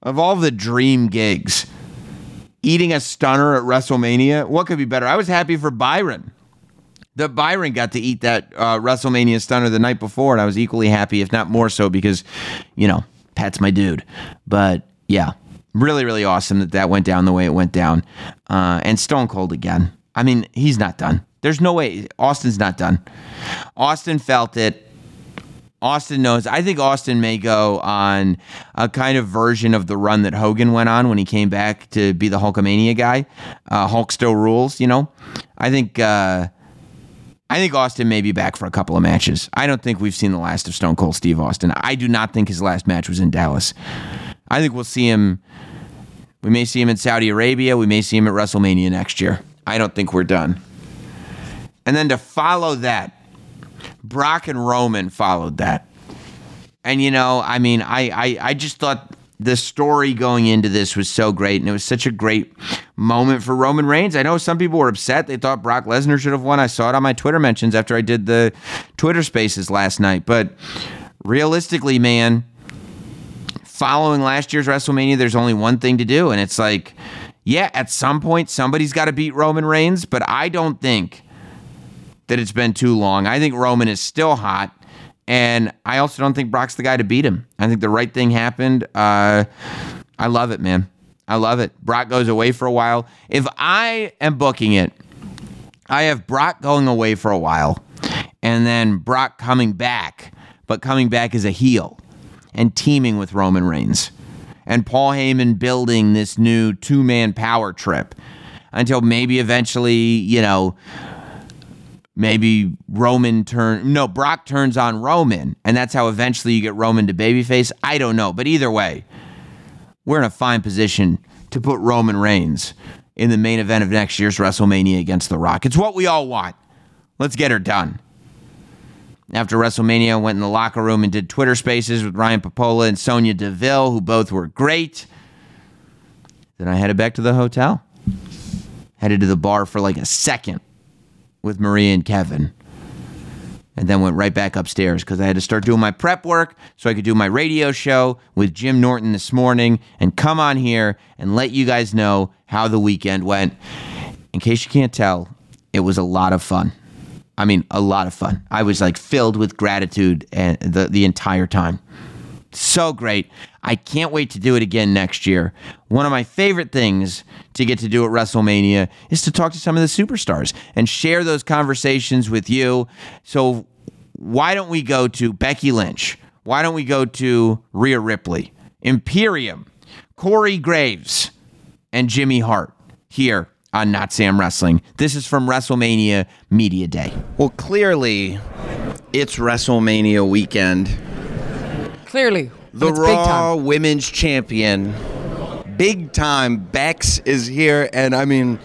of all the dream gigs, eating a stunner at WrestleMania, what could be better? I was happy for Byron. The Byron got to eat that uh, WrestleMania stunner the night before, and I was equally happy, if not more so, because, you know, Pat's my dude. But yeah, really, really awesome that that went down the way it went down. Uh, and Stone Cold again. I mean, he's not done. There's no way. Austin's not done. Austin felt it. Austin knows. I think Austin may go on a kind of version of the run that Hogan went on when he came back to be the Hulkamania guy. Uh, Hulk still rules, you know. I think. Uh, I think Austin may be back for a couple of matches. I don't think we've seen the last of Stone Cold Steve Austin. I do not think his last match was in Dallas. I think we'll see him. We may see him in Saudi Arabia. We may see him at WrestleMania next year. I don't think we're done. And then to follow that, Brock and Roman followed that. And you know, I mean, I, I I just thought the story going into this was so great, and it was such a great moment for Roman Reigns. I know some people were upset; they thought Brock Lesnar should have won. I saw it on my Twitter mentions after I did the Twitter Spaces last night. But realistically, man, following last year's WrestleMania, there's only one thing to do, and it's like, yeah, at some point somebody's got to beat Roman Reigns, but I don't think that it's been too long. I think Roman is still hot. And I also don't think Brock's the guy to beat him. I think the right thing happened. Uh, I love it, man. I love it. Brock goes away for a while. If I am booking it, I have Brock going away for a while and then Brock coming back, but coming back as a heel and teaming with Roman Reigns. And Paul Heyman building this new two man power trip until maybe eventually, you know, maybe Roman turn no Brock turns on Roman and that's how eventually you get Roman to babyface. I don't know, but either way, we're in a fine position to put Roman Reigns in the main event of next year's WrestleMania against The Rock. It's what we all want. Let's get her done. After WrestleMania, I went in the locker room and did Twitter spaces with Ryan Pappolla and Sonya Deville, who both were great. Then I headed back to the hotel. Headed to the bar for like a second with Maria and Keven. And then went right back upstairs because I had to start doing my prep work so I could do my radio show with Jim Norton this morning and come on here and let you guys know how the weekend went. In case you can't tell, it was a lot of fun. I mean, a lot of fun. I was like filled with gratitude and the, the entire time. So great. I can't wait to do it again next year. One of my favorite things to get to do at WrestleMania is to talk to some of the superstars and share those conversations with you. So, why don't we go to Becky Lynch? Why don't we go to Rhea Ripley, Imperium, Corey Graves, and Jimmy Hart here on Notsam Wrestling? This is from WrestleMania Media Day. Well, clearly, it's WrestleMania weekend Clearly, the it's big Raw time. Women's Champion, big time Bex is here, and I mean.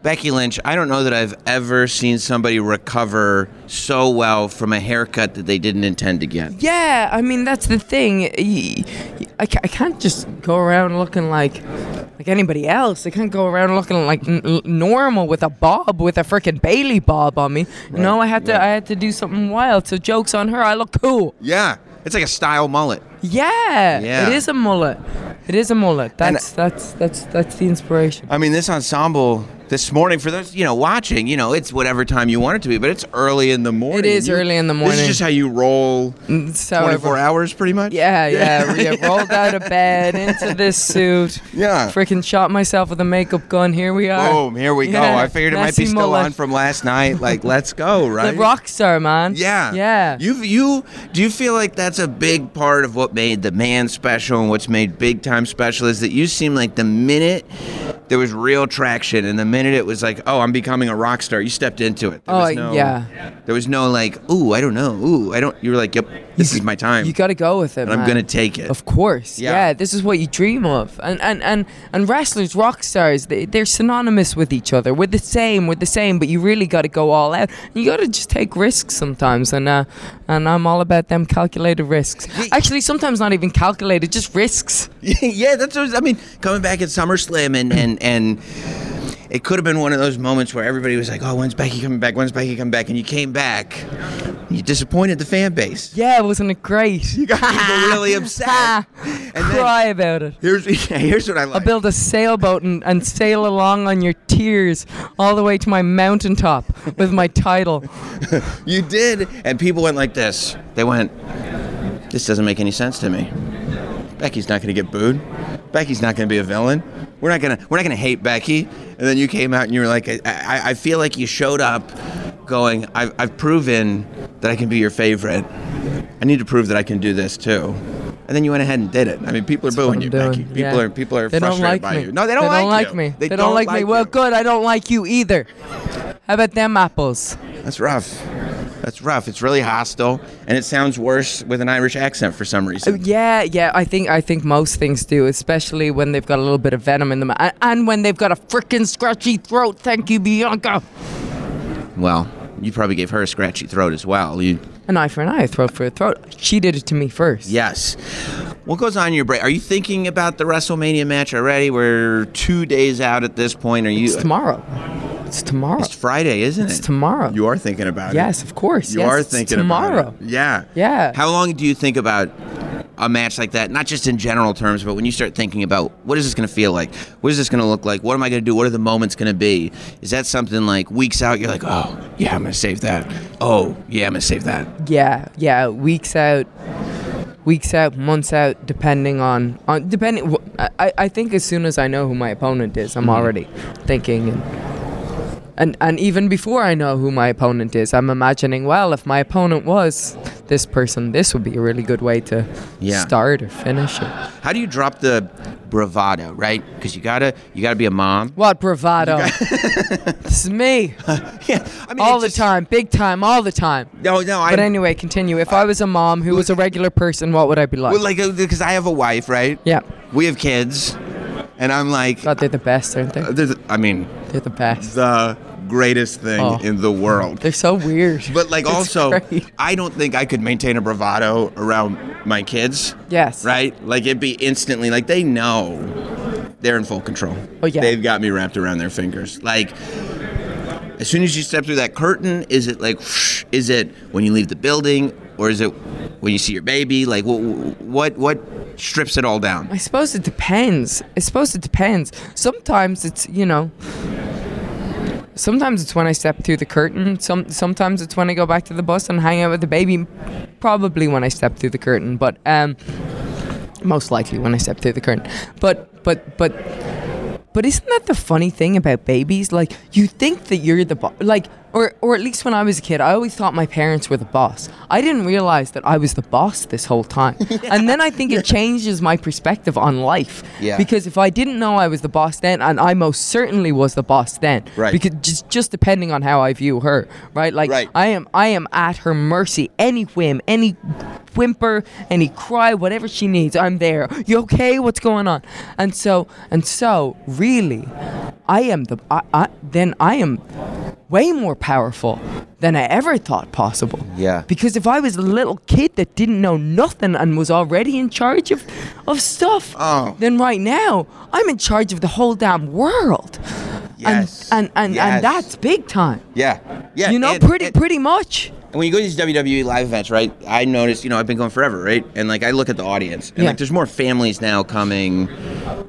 Becky Lynch, I don't know that I've ever seen somebody recover so well from a haircut that they didn't intend to get. Yeah, I mean that's the thing. I, I can't just go around looking like like anybody else. I can't go around looking like n- normal with a bob, with a freaking Bailey bob on me. You know, I had to I had to do something wild. So jokes on her. I look cool. Yeah, it's like a style mullet. Yeah, Yeah. it is a mullet. It is a mullet. That's that's that's that's the inspiration. I mean, this ensemble this morning for those you know watching, you know, it's whatever time you want it to be, but it's early in the morning. It is You- early in the morning. This is just how you roll. Mm, so 24 hours, pretty much. Yeah, yeah. yeah. Rolled out of bed into this suit. Yeah. Freaking shot myself with a makeup gun. Here we are. Boom! Here we go. I figured it might be messy still mullet. on from last night. Like, let's go, right? The rock star, man. Yeah. Yeah. You you do you feel like that's a big part of what made the man special and what's made big time special is that you seem like the minute there was real traction and the minute it was like, oh, I'm becoming a rock star, you stepped into it. There Oh, was no, yeah. There was no like, ooh, I don't know. Ooh, I don't you were like, Yep, this is my time. You got to go with it, and I'm gonna take it. Of course, Yeah. yeah. This is what you dream of, and and and and wrestlers, rock stars, they, they're synonymous with each other. We're the same, we're the same, but you really got to go all out. You got to just take risks sometimes, and uh, and I'm all about them calculated risks. Actually, sometimes not even calculated, just risks. yeah, that's what I mean. Coming back at SummerSlam and and and it could have been one of those moments where everybody was like, "Oh, when's Becky coming back? When's Becky coming back?" And you came back, you disappointed the fan base. Yeah, it wasn't it great? You got people really upset. And then- Cry about it. Here's here's what I love. I'll build a sailboat and, and sail along on your tears all the way to my mountaintop with my title. You did, and people went like this. They went, "This doesn't make any sense to me. Becky's not going to get booed. Becky's not going to be a villain. We're not gonna we're not gonna hate Becky." And then you came out and you were like, "I, I, I feel like you showed up, going, I've, I've proven that I can be your favorite. I need to prove that I can do this too." And then you went ahead and did it. I mean, people are what booing you, doing, Becky. People yeah. are people are They don't frustrated like by me. you. No, they don't, they like, don't like me. They, They, don't, like me. Well, you. good. I don't like you either. How about them apples? That's rough. That's rough. It's really hostile, and it sounds worse with an Irish accent for some reason. Oh, yeah, yeah. I think I think most things do, especially when they've got a little bit of venom in them, and, and when they've got a freaking scratchy throat. Thank you, Bianca. Well, you probably gave her a scratchy throat as well. You an eye for an eye, a throat for a throat. She did it to me first. Yes. What goes on in your brain? Are you thinking about the WrestleMania match already? We're two days out at this point. Are you? It's tomorrow. It's tomorrow. It's Friday, isn't it? It's tomorrow. You are thinking about it. Yes, of course. You Yes, are it's thinking tomorrow. about it. Yeah. Yeah. How long do you think about a match like that? Not just in general terms, but when you start thinking about what is this going to feel like? What is this going to look like? What am I going to do? What are the moments going to be? Is that something like weeks out? You're like, oh yeah, I'm going to save that. Oh yeah, I'm going to save that. Yeah, yeah. Weeks out, weeks out, months out, depending on on depending. I I think as soon as I know who my opponent is, I'm Mm-hmm. already thinking and. And, and even before I know who my opponent is, I'm imagining, well, if my opponent was this person, this would be a really good way to Yeah. start or finish it. How do you drop the bravado, right? Because you gotta you gotta be a mom. What bravado? this is me. Yeah, I mean all the just- time, big time, all the time. No, no, I. But anyway, continue. If I was a mom who was a regular person, what would I be like? Well, like uh, because I have a wife, right? yeah. We have kids, and I'm like, God, they're the best, aren't they? Uh, they're the- I mean, They're the best. the greatest thing Oh. in the world. They're so weird. But like It's also, great. I don't think I could maintain a bravado around my kids. Yes. Right? Like it'd be instantly like they know they're in full control. Oh, yeah. They've got me wrapped around their fingers. Like as soon as you step through that curtain, is it like whoosh, is it when you leave the building or is it when you see your baby? Like what what what strips it all down? I suppose it depends. I suppose it depends. Sometimes it's you know. Sometimes it's when I step through the curtain. Some sometimes it's when I go back to the bus and hang out with the baby. Probably when I step through the curtain, but um, most likely when I step through the curtain. But but but but isn't that the funny thing about babies? Like you think that you're the boss, like, or or at least when I was a kid, I always thought my parents were the boss. I didn't realize that I was the boss this whole time. And then I think it changes my perspective on life. Yeah. Because if I didn't know I was the boss then, and I most certainly was the boss then, Right. Because just just depending on how I view her, right? Like Right. I am I am at her mercy. Any whim, any whimper, any cry, whatever she needs, I'm there. You okay? What's going on? And so and so, really, I am the I, I then I am way more powerful than I ever thought possible. Yeah. Because if I was a little kid that didn't know nothing and was already in charge of of stuff, Oh. then right now I'm in charge of the whole damn world. Yes. And and, and, Yes. and that's big time. Yeah. Yeah. You know, and- pretty and- pretty much. And when you go to these WWE live events, right? I noticed, you know, I've been going forever, right? And like I look at the audience, and Yeah. like there's more families now coming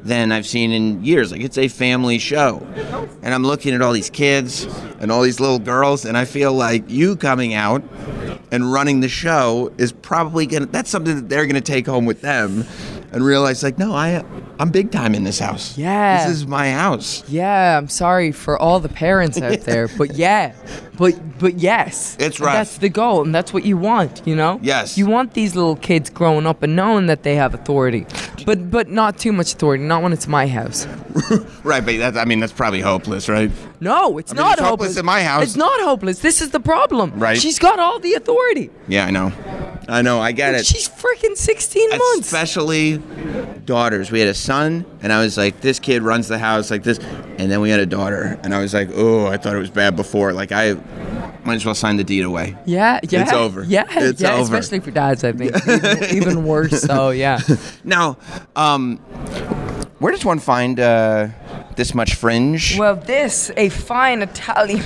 than I've seen in years. Like it's a family show, and I'm looking at all these kids and all these little girls, and I feel like you coming out and running the show is probably gonna. That's something that they're gonna take home with them, and realize like, no, I I'm big time in this house. Yeah. this is my house. Yeah, I'm sorry for all the parents out there, but yeah, but but yes, It's rough. That's the goal, and that's what you want, you know. Yes. You want these little kids growing up and knowing that they have authority, but but not too much authority. Not when it's my house. Right, but that's I mean that's probably hopeless, right? No, it's I mean, not it's hopeless in my house. It's not hopeless. This is the problem. Right. She's got all the authority. Yeah, I know. I know. I get it. She's freaking 16 months. especially daughters. We had a son, and I was like, this kid runs the house like this, and then we had a daughter, and I was like, oh, I thought it was bad before. Like I might as well sign the deed away. Yeah, yeah. It's over. Yeah, It's yeah. over. Especially for dads, I think. even, even worse. So yeah. Now, um, where does one find uh, this much fringe? Well, this a fine Italian.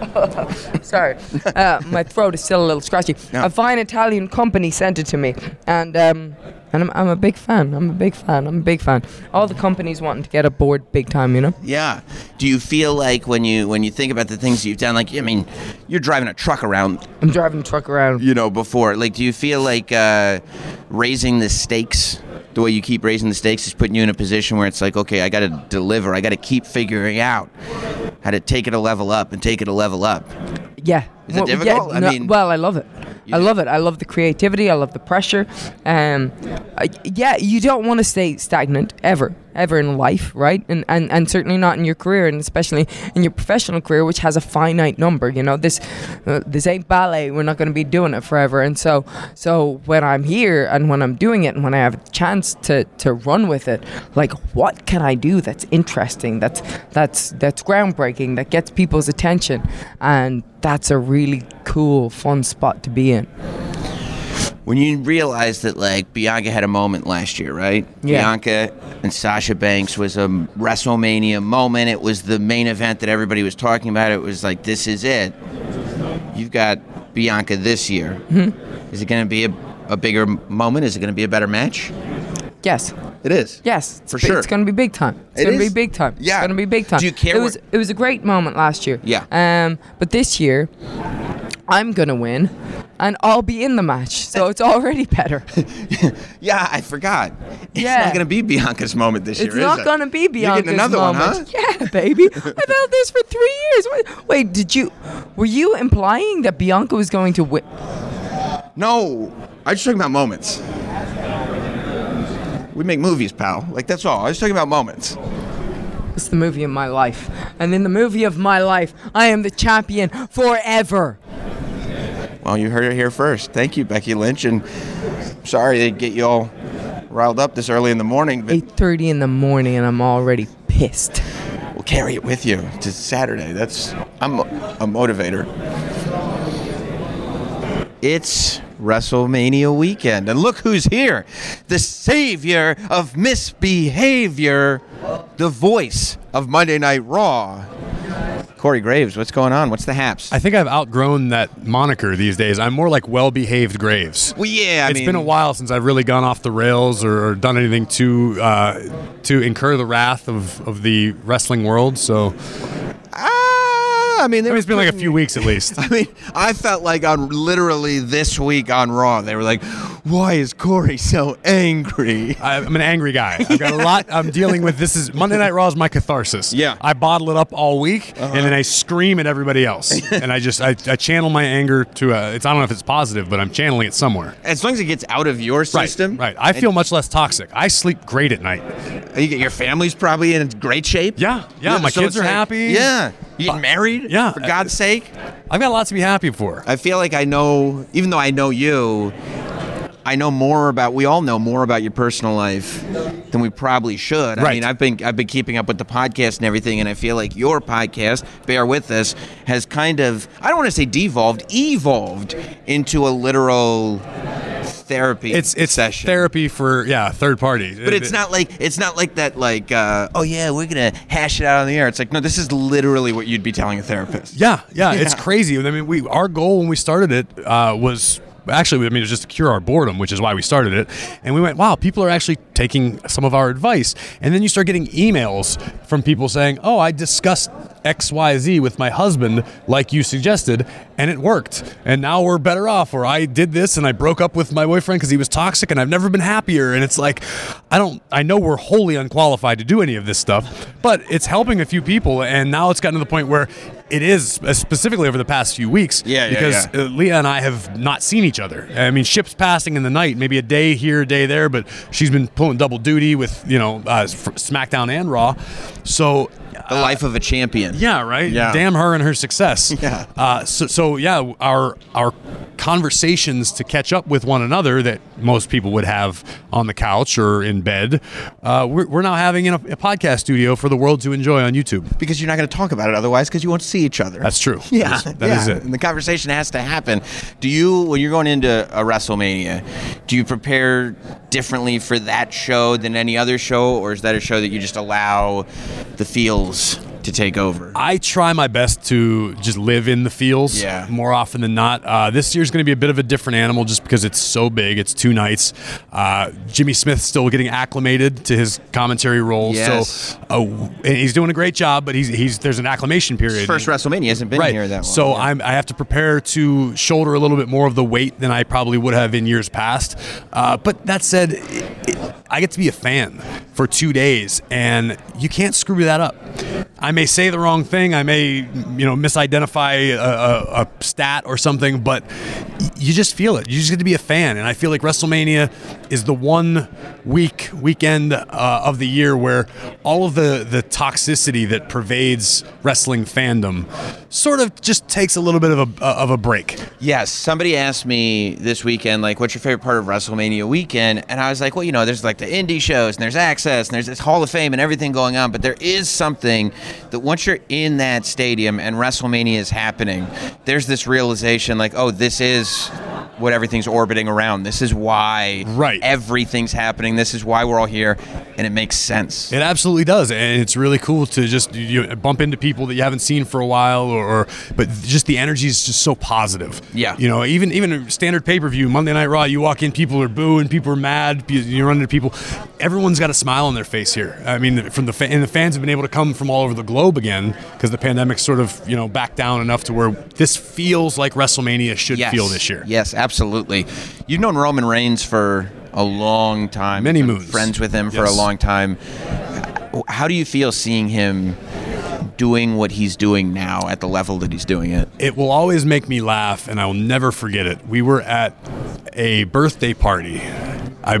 Sorry, uh, my throat is still a little scratchy. A fine Italian company sent it to me, and um, and I'm, I'm a big fan. I'm a big fan. I'm a big fan. All the companies wanting to get aboard big time, you know. yeah. Do you feel like when you when you think about the things you've done, like I mean, you're driving a truck around, I'm driving a truck around. you know, before. Like, do you feel like uh, raising the stakes? The way you keep raising the stakes is putting you in a position where it's like, okay, I got to deliver. I got to keep figuring out how to take it a level up and take it a level up. Yeah. Is it Well, difficult? Yeah, I no- mean- well, I love it. I love it. I love the creativity. I love the pressure. Um, I, yeah, you don't want to stay stagnant ever. Ever in life, right? And, and and certainly not in your career, and especially in your professional career, which has a finite number. You know, this uh, this ain't ballet. We're not going to be doing it forever. And so so when I'm here and when I'm doing it and when I have a chance to to run with it, like what can I do that's interesting, that's that's that's groundbreaking, that gets people's attention, and that's a really cool, fun spot to be in. When you realize that like Bianca had a moment last year, right? Yeah. Bianca and Sasha Banks was a WrestleMania moment. It was the main event that everybody was talking about. It was like this is it. You've got Bianca this year. Mm-hmm. Is it going to be a, a bigger moment? Is it going to be a better match? Yes. It is. Yes, For sure. It's going to be big time. It's It going to be big time. Yeah. It's going to be big time. Do you care It was it was a great moment last year. Yeah. Um, but this year, I'm to win, and I'll be in the match, so it's already better. Yeah, I forgot. It's not to be Bianca's moment this It's year. not is it? It's not going to be You're Bianca's getting another moment. one, huh? Yeah, baby. I've held this for three years. Wait, wait, did you? Were you implying that Bianca was going to win? No, I was just talking about moments. We make movies, pal. Like that's all. I was talking about moments. It's the movie of my life, and in the movie of my life, I am the champion forever. Well, you heard it here first. Thank you, Becky Lynch, and sorry to get you all riled up this early in the morning, but 8:30 in the morning, and I'm already pissed. we'll carry it with you to Saturday. That's I'm a motivator. It's WrestleMania weekend, and look who's here. The savior of misbehavior, the voice of Monday Night Raw. Corey Graves, what's going on? What's the haps? I think I've outgrown that moniker these days. I'm more like well-behaved Graves. well, yeah, I It's mean, been a while since I've really gone off the rails or, or done anything to uh, to incur the wrath of, of the wrestling world. So I mean, I mean, it's been like a few weeks at least. I mean, I felt like on literally this week on Raw, they were like, "Why is Corey so angry?" I- I'm an angry guy. I've got a lot I'm dealing with. This is Monday Night Raw is my catharsis. Yeah. I bottle it up all week uh-huh. and then I scream at everybody else. and I just I, I channel my anger to a, it's I don't know if it's positive, but I'm channeling it somewhere. As long as it gets out of your system, Right. Right. I feel much less toxic. I sleep great at night. You get your family's probably in great shape. Yeah. Yeah. my so kids are like- happy. Yeah, you getting uh, married. Yeah. for God's sake. I've got lots to be happy for. I feel like I know, even though I know you, I know more about. We all know more about your personal life than we probably should. Right. I mean, I've been I've been keeping up with the podcast and everything, and I feel like your podcast, bear with us, has kind of I don't want to say devolved, evolved into a literal therapy. It's it's session. therapy for yeah third party. But it's not like it's not like that. Like, uh, oh yeah, we're gonna hash it out on the air. It's like, no, this is literally what you'd be telling a therapist. Yeah, yeah, it's crazy. I mean, we our goal when we started it uh, was actually, I mean, it was just to cure our boredom, which is why we started it. And we went, wow, people are actually taking some of our advice. And then you start getting emails from people saying, oh, I discussed X, Y, Z with my husband, like you suggested, and it worked. And now we're better off. Or I did this and I broke up with my boyfriend because he was toxic, and I've never been happier. And it's like, I don't, I know we're wholly unqualified to do any of this stuff, but it's helping a few people. And now it's gotten to the point where it is uh, specifically over the past few weeks Yeah, yeah, because yeah. uh, Leah and I have not seen each other. I mean, ships passing in the night, maybe a day here, a day there, but she's been pulling double duty with you know uh, SmackDown and Raw. So The life of a champion. yeah, right. Yeah. Damn her and her success. Yeah. Uh, so, so yeah, our our conversations to catch up with one another that most people would have on the couch or in bed, uh, we're, we're now having in a, a podcast studio for the world to enjoy on YouTube. Because you're not going to talk about it otherwise, because you won't see each other. That's true. Yeah, That is- that is yeah. it. And the conversation has to happen. Do you, when you're going into a WrestleMania, do you prepare differently for that show than any other show, or is that a show that you just allow the feels to take over? I try my best to just live in the fields Yeah. more often than not. Uh, this year's going to be a bit of a different animal just because it's so big. It's two nights. Uh, Jimmy Smith's still getting acclimated to his commentary role. Yes. So uh, and he's doing a great job, but he's he's there's an acclimation period. First WrestleMania hasn't been right. here that long. So yeah. I'm, I have to prepare to shoulder a little bit more of the weight than I probably would have in years past. Uh, but that said, it, it, I get to be a fan for two days, and you can't screw that up. I may say the wrong thing. I may, you know, misidentify a, a, a stat or something, but you just feel it. You just get to be a fan, and I feel like WrestleMania is the one week weekend uh, of the year where all of the the toxicity that pervades wrestling fandom sort of just takes a little bit of a of a break. Yes, somebody asked me this weekend, like, what's your favorite part of WrestleMania weekend? And I was like, well, you know, there's like the indie shows and there's Access and there's this Hall of Fame and everything going on, but there is something that once you're in that stadium and WrestleMania is happening, there's this realization, like, oh, this is what everything's orbiting around. This is why Right. everything's happening. This is why we're all here, and it makes sense. It absolutely does, and it's really cool to just you know, bump into people that you haven't seen for a while, or, or but just the energy is just so positive. Yeah. you know, even even standard pay per view Monday Night Raw, you walk in, people are booing, people are mad, you, run into people, everyone's got a smile on their face here. I mean, from the fa- and the fans have been able to come from all over the globe again because the pandemic sort of you know back down enough to where this feels like WrestleMania should yes. feel this year. Yes, absolutely. You've known Roman Reigns for a long time. Many moons. Friends with him for a long time. How do you feel seeing him doing what he's doing now at the level that he's doing it? It will always make me laugh, and I will never forget it. We were at a birthday party. I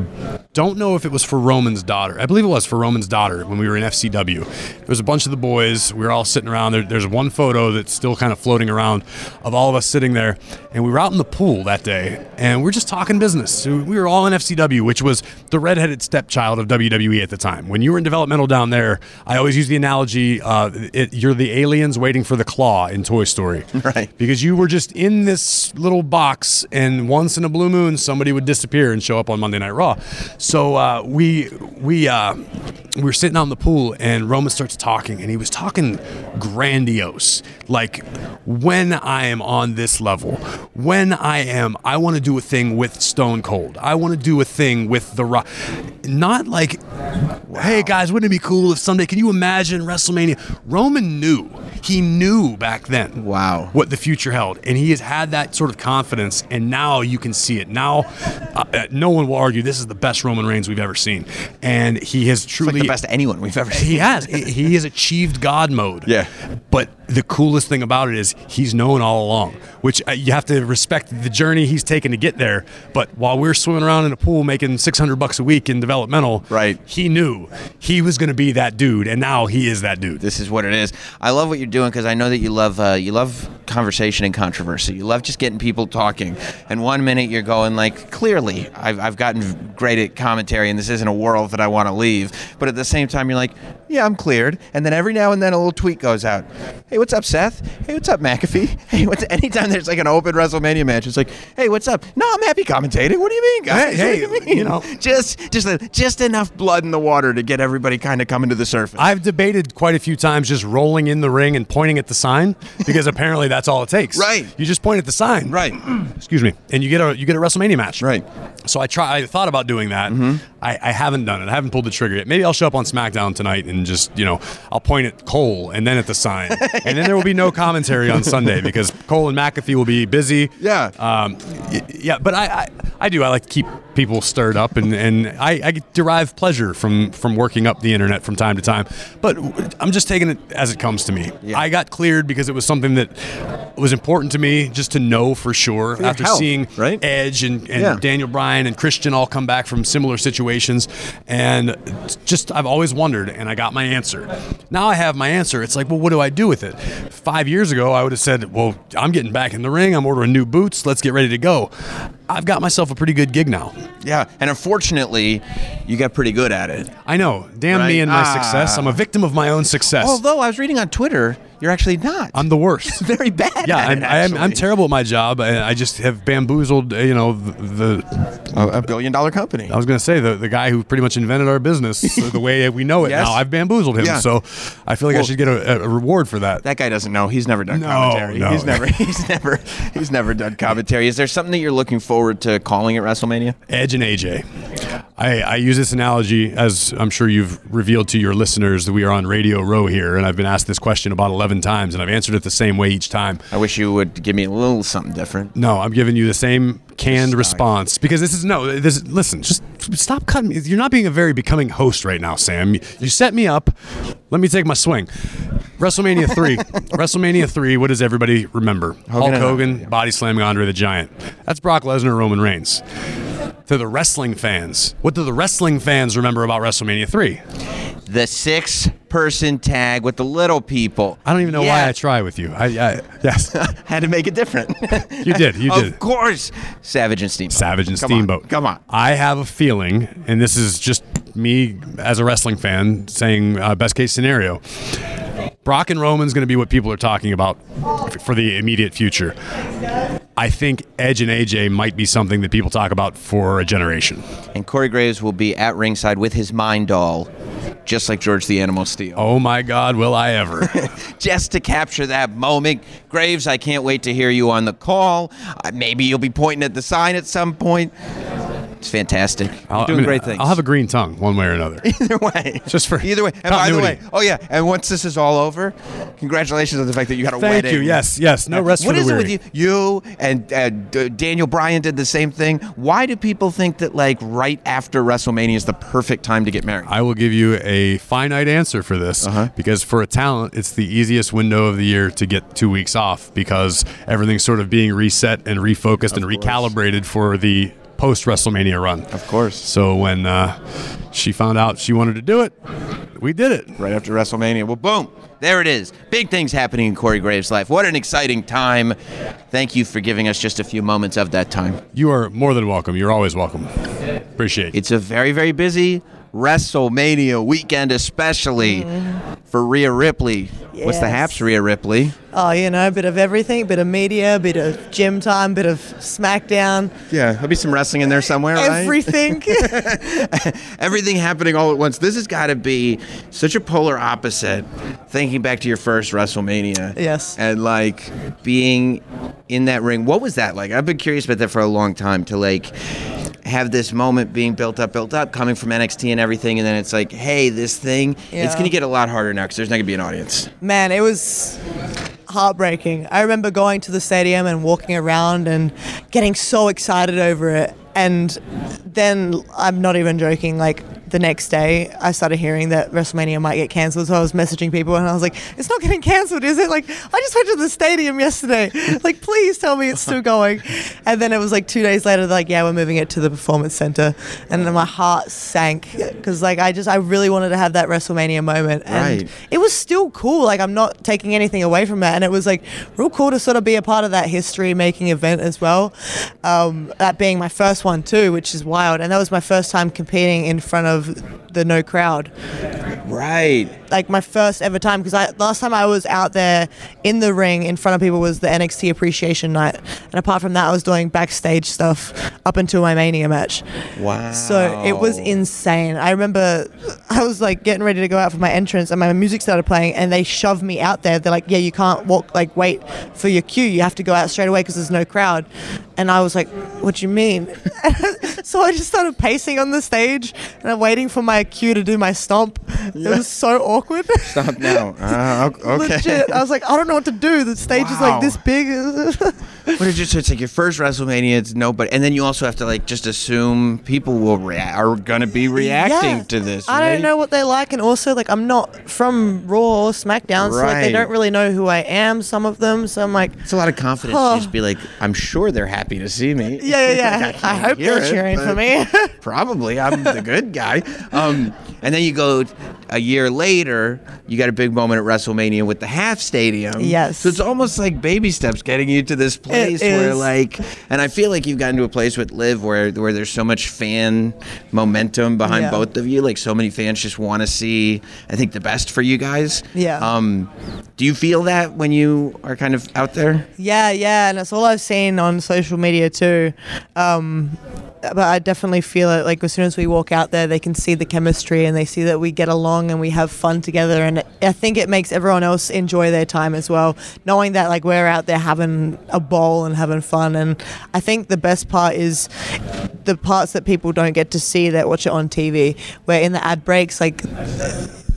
don't know if it was for Roman's daughter. I believe it was for Roman's daughter when we were in FCW. There was a bunch of the boys. We were all sitting around. There, there's one photo that's still kind of floating around of all of us sitting there. And we were out in the pool that day, and we are just talking business. We were all in FCW, which was the redheaded stepchild of WWE at the time. When you were in developmental down there, I always use the analogy uh, it, you're the aliens waiting for the claw in Toy Story. Right. Because you were just in this little box, and once in a blue moon, somebody would disappear and show up on Monday Night Raw. So uh, we we uh, we were sitting out in the pool, and Roman starts talking, and he was talking grandiose, like when I am on this level, when I am, I want to do a thing with Stone Cold, I want to do a thing with The Rock, not like, hey guys, wouldn't it be cool if someday? Can you imagine WrestleMania? Roman knew. He knew back then Wow. what the future held. And he has had that sort of confidence, and now you can see it. Now, uh, uh, no one will argue this is the best Roman Reigns we've ever seen. And he has truly. The best anyone we've ever seen. He has. He he has achieved God mode. Yeah. But the coolest thing about it is he's known all along, which uh, you have to respect the journey he's taken to get there. But while we're swimming around in a pool making 600 bucks a week in developmental, Right. he knew he was going to be that dude, and now he is that dude. this is what it is. I love what you're doing because I know that you love uh, you love conversation and controversy. You love just getting people talking. And one minute you're going like, clearly, I've, I've gotten great at commentary, and this isn't a world that I want to leave. But at the same time, you're like, yeah, I'm cleared. And then every now and then a little tweet goes out. Hey, what's up, Seth? Hey, what's up, McAfee? Hey, what's anytime there's like an open WrestleMania match, it's like, hey, what's up? No, I'm happy commentating. What do you mean, guys? Hey, hey, mean? you know. just just just enough blood in the water to get everybody kind of coming to the surface. I've debated quite a few times just rolling in the ring and pointing at the sign because apparently that's all it takes. Right. You just point at the sign. right. Excuse me. And you get a you get a WrestleMania match. Right. So I try. I thought about doing that. Mm-hmm. I, I haven't done it. I haven't pulled the trigger yet. Maybe I'll show up on SmackDown tonight and just you know I'll point at Cole and then at the sign, and then there will be no commentary on Sunday because Cole and McAfee will be busy. Yeah. Um, yeah, but I, I I do. I like to keep people stirred up, and and I, I derive pleasure from from working up the internet from time to time. But I'm just taking it as it comes to me. Yeah. I got cleared because it was something that was important to me just to know for sure your after health, seeing right? Edge and, and Yeah. Daniel Bryan and Christian all come back from similar situations, and just I've always wondered, and I got my answer. Now I have my answer. It's like, well, what do I do with it? Five years ago, I would have said, well, I'm getting back in the ring. I'm ordering new boots. Let's get ready to go. I've got myself a pretty good gig now. Yeah, and unfortunately, you got pretty good at it. I know. Damn Right. me and my Ah. success. I'm a victim of my own success. Although I was reading on Twitter, you're actually not. I'm the worst. very bad. Yeah, at I'm, it, I am, I'm terrible at my job. I just have bamboozled, uh, you know, the, the A, a billion dollar company. I was going to say the, the guy who pretty much invented our business the way we know it Yes. now. I've bamboozled him, Yeah. so I feel like I should get a, a reward for that. That guy doesn't know. He's never done No, commentary. no. He's never. He's never. He's never done commentary. Is there something that you're looking forward to calling at WrestleMania? Edge and AJ. I, I use this analogy as I'm sure you've revealed to your listeners that we are on Radio Row here, and I've been asked this question about 11 times, and I've answered it the same way each time. I wish you would give me a little something different. No, I'm giving you the same canned response because this is no. This listen, just stop cutting me. You're not being a very becoming host right now, Sam. You set me up. Let me take my swing. WrestleMania three. WrestleMania three. What does everybody remember? Hulk and- Hogan body slamming Andre the Giant. That's Brock Lesnar, Roman Reigns. To the wrestling fans, what do the wrestling fans remember about WrestleMania three? The six person tag with the little people. I don't even know why I try with you. I, I yes, had to make it different. you did. You did. Of course, Savage and Steamboat. Savage and Come on, Steamboat. Come on. I have a feeling, and this is just me as a wrestling fan saying uh, best case scenario. Brock and Roman's going to be what people are talking about for the immediate future. I think Edge and AJ might be something that people talk about for a generation. And Corey Graves will be at ringside with his mind doll, just like George the Animal Steele. Oh my God, will I ever? just to capture that moment. Graves, I can't wait to hear you on the call. Uh, maybe you'll be pointing at the sign at some point. It's fantastic. You're I'll, doing I mean, great things. I'll have a green tongue one way or another. either way. Just for either way. And by the way, oh yeah, and once this is all over, congratulations on the fact that you had a Thank wedding. Thank you. Yes, yes. No rest What for is the it with you? You and uh, D- Daniel Bryan did the same thing. Why do people think that like right after WrestleMania is the perfect time to get married? I will give you a finite answer for this Uh-huh. because for a talent, it's the easiest window of the year to get two weeks off because everything's sort of being reset and refocused and recalibrated for the post WrestleMania run. Of course. So when uh, she found out she wanted to do it, we did it. right after WrestleMania. Well, boom. There it is. Big things happening in Corey Graves' life. What an exciting time. Thank you for giving us just a few moments of that time. You are more than welcome. You're always welcome. Appreciate it. It's a very, very busy WrestleMania weekend, especially mm. for Rhea Ripley. What's the Yes. haps, Rhea Ripley? Oh, you know, a bit of everything, a bit of media, a bit of gym time, a bit of SmackDown, Yeah, there'll be some wrestling in there somewhere, right? everything. Everything happening all at once. This has got to be such a polar opposite. Thinking back to your first WrestleMania. Yes. And like being in that ring. What was that like? I've been curious about that for a long time to like have this moment being built up, built up, coming from NXT and everything, and then it's like, hey, this thing, it's going to get a lot harder now because there's not going to be an audience. Man, it was heartbreaking. I remember going to the stadium and walking around and getting so excited over it. And then I'm not even joking, like the next day I started hearing that WrestleMania might get cancelled. So I was messaging people and I was like, it's not getting cancelled, is it? Like, I just went to the stadium yesterday. Like, please tell me it's still going. And then it was like two days later, like, yeah, we're moving it to the Performance Center. And then my heart sank because, like, I just, I really wanted to have that WrestleMania moment. And Right. it was still cool. Like I'm not taking anything away from that, and it was like real cool to sort of be a part of that history-making event as well. Um, that being my first one too, which is wild, and that was my first time competing in front of the no crowd. Right. Like my first ever time because I last time I was out there in the ring in front of people was the NXT Appreciation Night, and apart from that, I was doing backstage stuff up until my Mania match. Wow. So it was insane. I remember I was like getting ready to go out for my entrance and my music started playing and they shoved me out there. They're like, yeah, you can't walk, like wait for your cue. You have to go out straight away because there's no crowd. And I was like, what do you mean? so I just started pacing on the stage and I'm waiting for my cue to do my stomp. It was so awkward. Stop now. Uh, okay. Legit. I was like, I don't know what to do. The stage is like this big. What did you so it's like your first WrestleMania? It's nobody, and then you also have to like just assume people will react are gonna be reacting Yeah. to this. I don't know what they like, and also like I'm not from Raw or SmackDown, so like they don't really know who I am. Some of them, so I'm like, It's a lot of confidence Oh. to just be like, I'm sure they're happy to see me. yeah, yeah, yeah. I can't hope they're it, cheering for me. Probably, I'm the good guy. Um, and then you go a year later, you got a big moment at WrestleMania with the half stadium. Yes. So it's almost like baby steps getting you to this place where is. like, and I feel like you've gotten to a place with Liv where where there's so much fan momentum behind Yeah. both of you. Like so many fans just want to see, I think, the best for you guys. Yeah. Um, do you feel that when you are kind of out there? yeah, yeah, and it's all I've seen on social media too. Um, but I definitely feel it. Like as soon as we walk out there, they can see the chemistry and they see that we get along and we have fun together. And I think it makes everyone else enjoy their time as well, knowing that like we're out there having a ball and having fun. And I think the best part is the parts that people don't get to see that watch it on TV, where in the ad breaks, like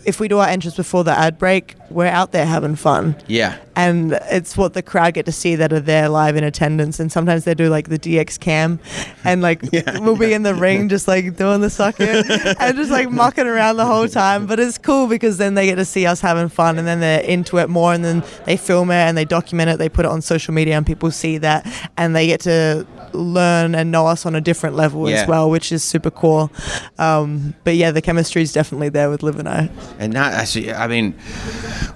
if we do our entrance before the ad break, we're out there having fun. Yeah. And it's what the crowd get to see that are there live in attendance. And sometimes they do like the DX cam, and like we'll be in the ring just like doing the sucker and just like mucking around the whole time. But it's cool because then they get to see us having fun, and then they're into it more, and then they film it and they document it. They put it on social media, and people see that, and they get to learn and know us on a different level Yeah. as well, which is super cool. Um, but yeah, the chemistry is definitely there with Liv and I. And not, I see- I mean,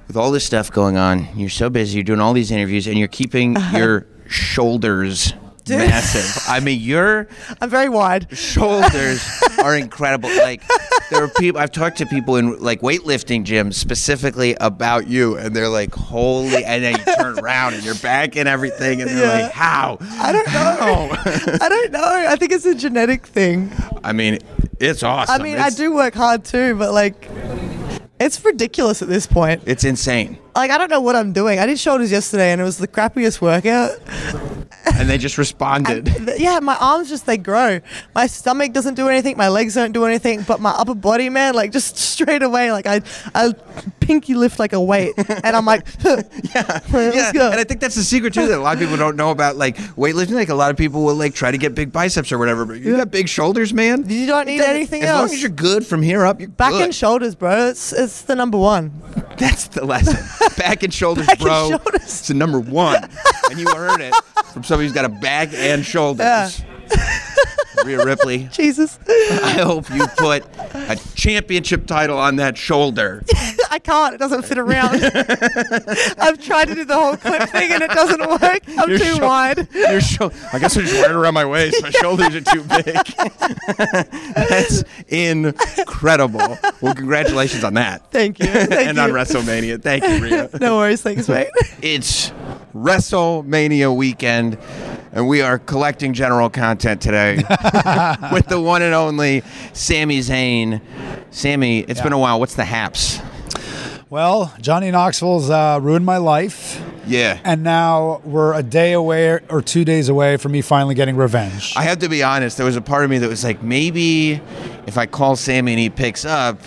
with all this stuff going on, you're so busy, you're doing all these interviews, and you're keeping your shoulders massive. I mean, your I'm very wide. shoulders are incredible. Like, there are people, I've talked to people in like weightlifting gyms specifically about you, and they're like, holy, and then you turn around and you're back and everything, and they're Yeah. like, how? I don't know. I don't know. I think it's a genetic thing. I mean, it's awesome. I mean, I It's- do work hard too, but like, it's ridiculous at this point. It's insane. Like, I don't know what I'm doing. I did shoulders yesterday, and it was the crappiest workout. And they just responded. Th- Yeah, my arms just they grow. My stomach doesn't do anything. My legs don't do anything. But my upper body, man, like just straight away, like I, I pinky lift like a weight, and I'm like, yeah, yeah, let's go. and I think that's the secret too that a lot of people don't know about like weightlifting. Like a lot of people will like try to get big biceps or whatever, but you got big shoulders, man. You don't need anything as else. long as you're good from here up, you're Back good. and shoulders, bro. It's it's the number one. That's the lesson. Back and shoulders, Back and bro. shoulders. It's the number one, and you heard it from somebody who's got a back and shoulders. Rhea Ripley, Jesus, I hope you put a championship title on that shoulder. I can't. It doesn't fit around. I've tried to do the whole clip thing, and it doesn't work. I'm Your too shou- wide. Your shou- I guess I just wear it around my waist. My shoulders are too big. That's incredible. Well, congratulations on that. Thank you. Thank and on. WrestleMania. Thank you, Rhea. No worries. Thanks, mate. It's WrestleMania weekend, and we are collecting general content today with the one and only Sami Zayn. Sami, it's been a while. What's the haps? Well, Johnny Knoxville's uh, ruined my life, Yeah. and now we're a day away or two days away from me finally getting revenge. I have to be honest, there was a part of me that was like, maybe if I call Sami and he picks up,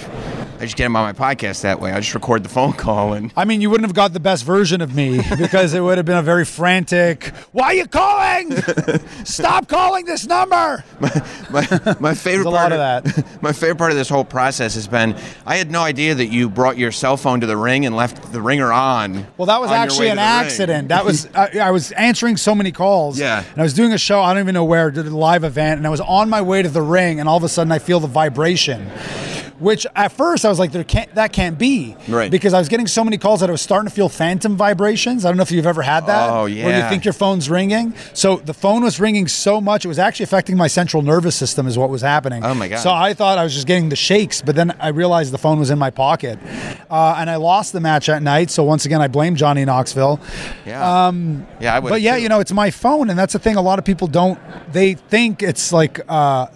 I just get him on my podcast that way. I just record the phone call and I mean, you wouldn't have got the best version of me because it would have been a very frantic. Why are you calling? Stop calling this number. my, my favorite a part lot of that. My favorite part of this whole process has been I had no idea that you brought your cell phone to the ring and left the ringer on. Well, that was actually an accident. That was I, I was answering so many calls. Yeah. And I was doing a show. I don't even know where. Did a live event, and I was on my way to the ring, and all of a sudden I feel the vibration. Which at first I was like, there can't that can't be, Right. Because I was getting so many calls that I was starting to feel phantom vibrations. I don't know if you've ever had that. Oh, Where you think your phone's ringing. So the phone was ringing so much it was actually affecting my central nervous system. Is what was happening. Oh, my God. So I thought I was just getting the shakes, but then I realized the phone was in my pocket, uh, and I lost the match at night. So once again, I blame Johnny Knoxville. Yeah. Um, yeah, I would. But yeah, you know, it's my phone, and that's the thing. A lot of people don't. They think it's like uh,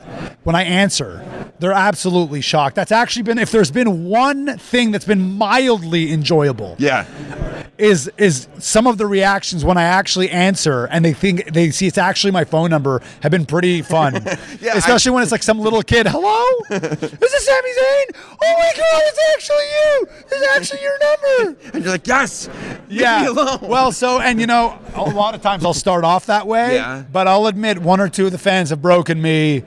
when I answer, they're absolutely shocked. That's actually been if there's been one thing that's been mildly enjoyable Yeah. is is some of the reactions when I actually answer and they think they see it's actually my phone number have been pretty fun. Yeah, Especially when it's like some little kid, hello? Is this Sami Zayn? Oh my god, it's actually you! It's actually your number. And you're like, yes. Yeah. Well, so and you know, a lot of times I'll start off that way. Yeah. But I'll admit one or two of the fans have broken me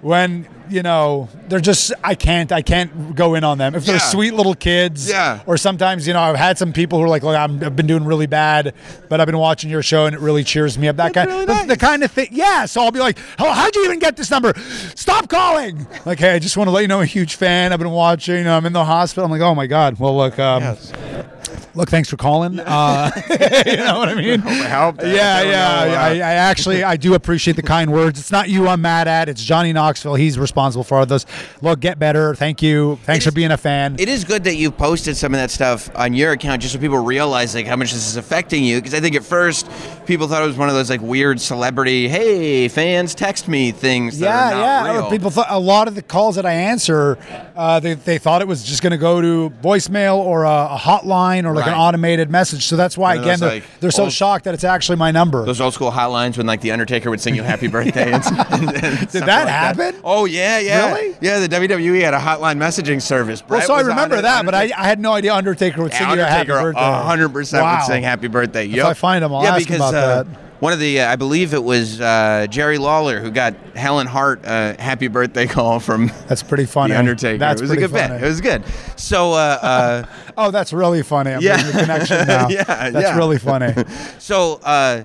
when you know they're just I can't I can't go in on them if they're Yeah. sweet little kids. Yeah. Or sometimes you know I've had some people who are like, look, I'm, I've been doing really bad, but I've been watching your show and it really cheers me up. That kind, really the, nice. the kind of thing. Yeah. So I'll be like, oh, how'd you even get this number? Stop calling. Like, hey, I just want to let you know I'm a huge fan. I've been watching. I'm in the hospital. I'm like, oh my god. Well, look. Um, Look, thanks for calling. Uh, you know what I mean? helped. Yeah, I yeah. know, uh, I, I actually I do appreciate the kind words. It's not you I'm mad at. It's Johnny Knoxville. He's responsible for all this. Look, get better. Thank you. Thanks for being a fan. It is good that you posted some of that stuff on your account just so people realize like how much this is affecting you. Because I think at first people thought it was one of those like weird celebrity, hey fans, text me things. That yeah, are not yeah. Real. People thought a lot of the calls that I answer, uh, they, they thought it was just going to go to voicemail or a, a hotline or like an automated message. So that's why again those, they're, like, they're so old- shocked that it's actually my number. Those old school hotlines when like the Undertaker would sing you happy birthday. And, and, and something that like happen? Oh yeah, yeah. Really? Yeah, the WWE had a hotline messaging service. well, so I remember that, but I, I had no idea Undertaker would sing Yeah, you a happy Undertaker birthday. hundred percent Wow. would sing happy birthday. If I find him, I'll yeah, ask because about uh, that. one of the, uh, I believe it was uh, Jerry Lawler who got Helen Hart a happy birthday call from That's pretty funny. the Undertaker. That's it was a good funny. bit. It was good. So, uh, uh, Oh, that's really funny. I'm Yeah. making the connection now. Yeah, that's yeah. really funny. so, uh,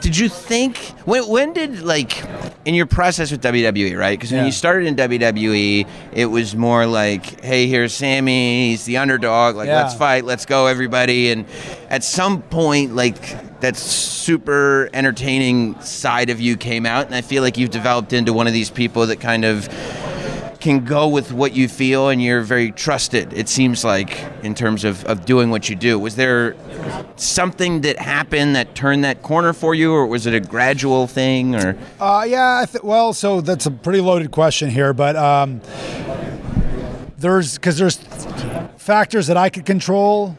did you think when when did like in your process with WWE, right? Because when Yeah. you started in WWE, it was more like, "Hey, here's Sami. He's the underdog. Like, Yeah. let's fight. Let's go, everybody." And at some point, like that super entertaining side of you came out, and I feel like you've developed into one of these people that kind of can go with what you feel and you're very trusted it seems like in terms of, of doing what you do. Was there something that happened that turned that corner for you or was it a gradual thing or? Uh, yeah, th- well, so that's a pretty loaded question here, but um, there's because there's factors that I could control,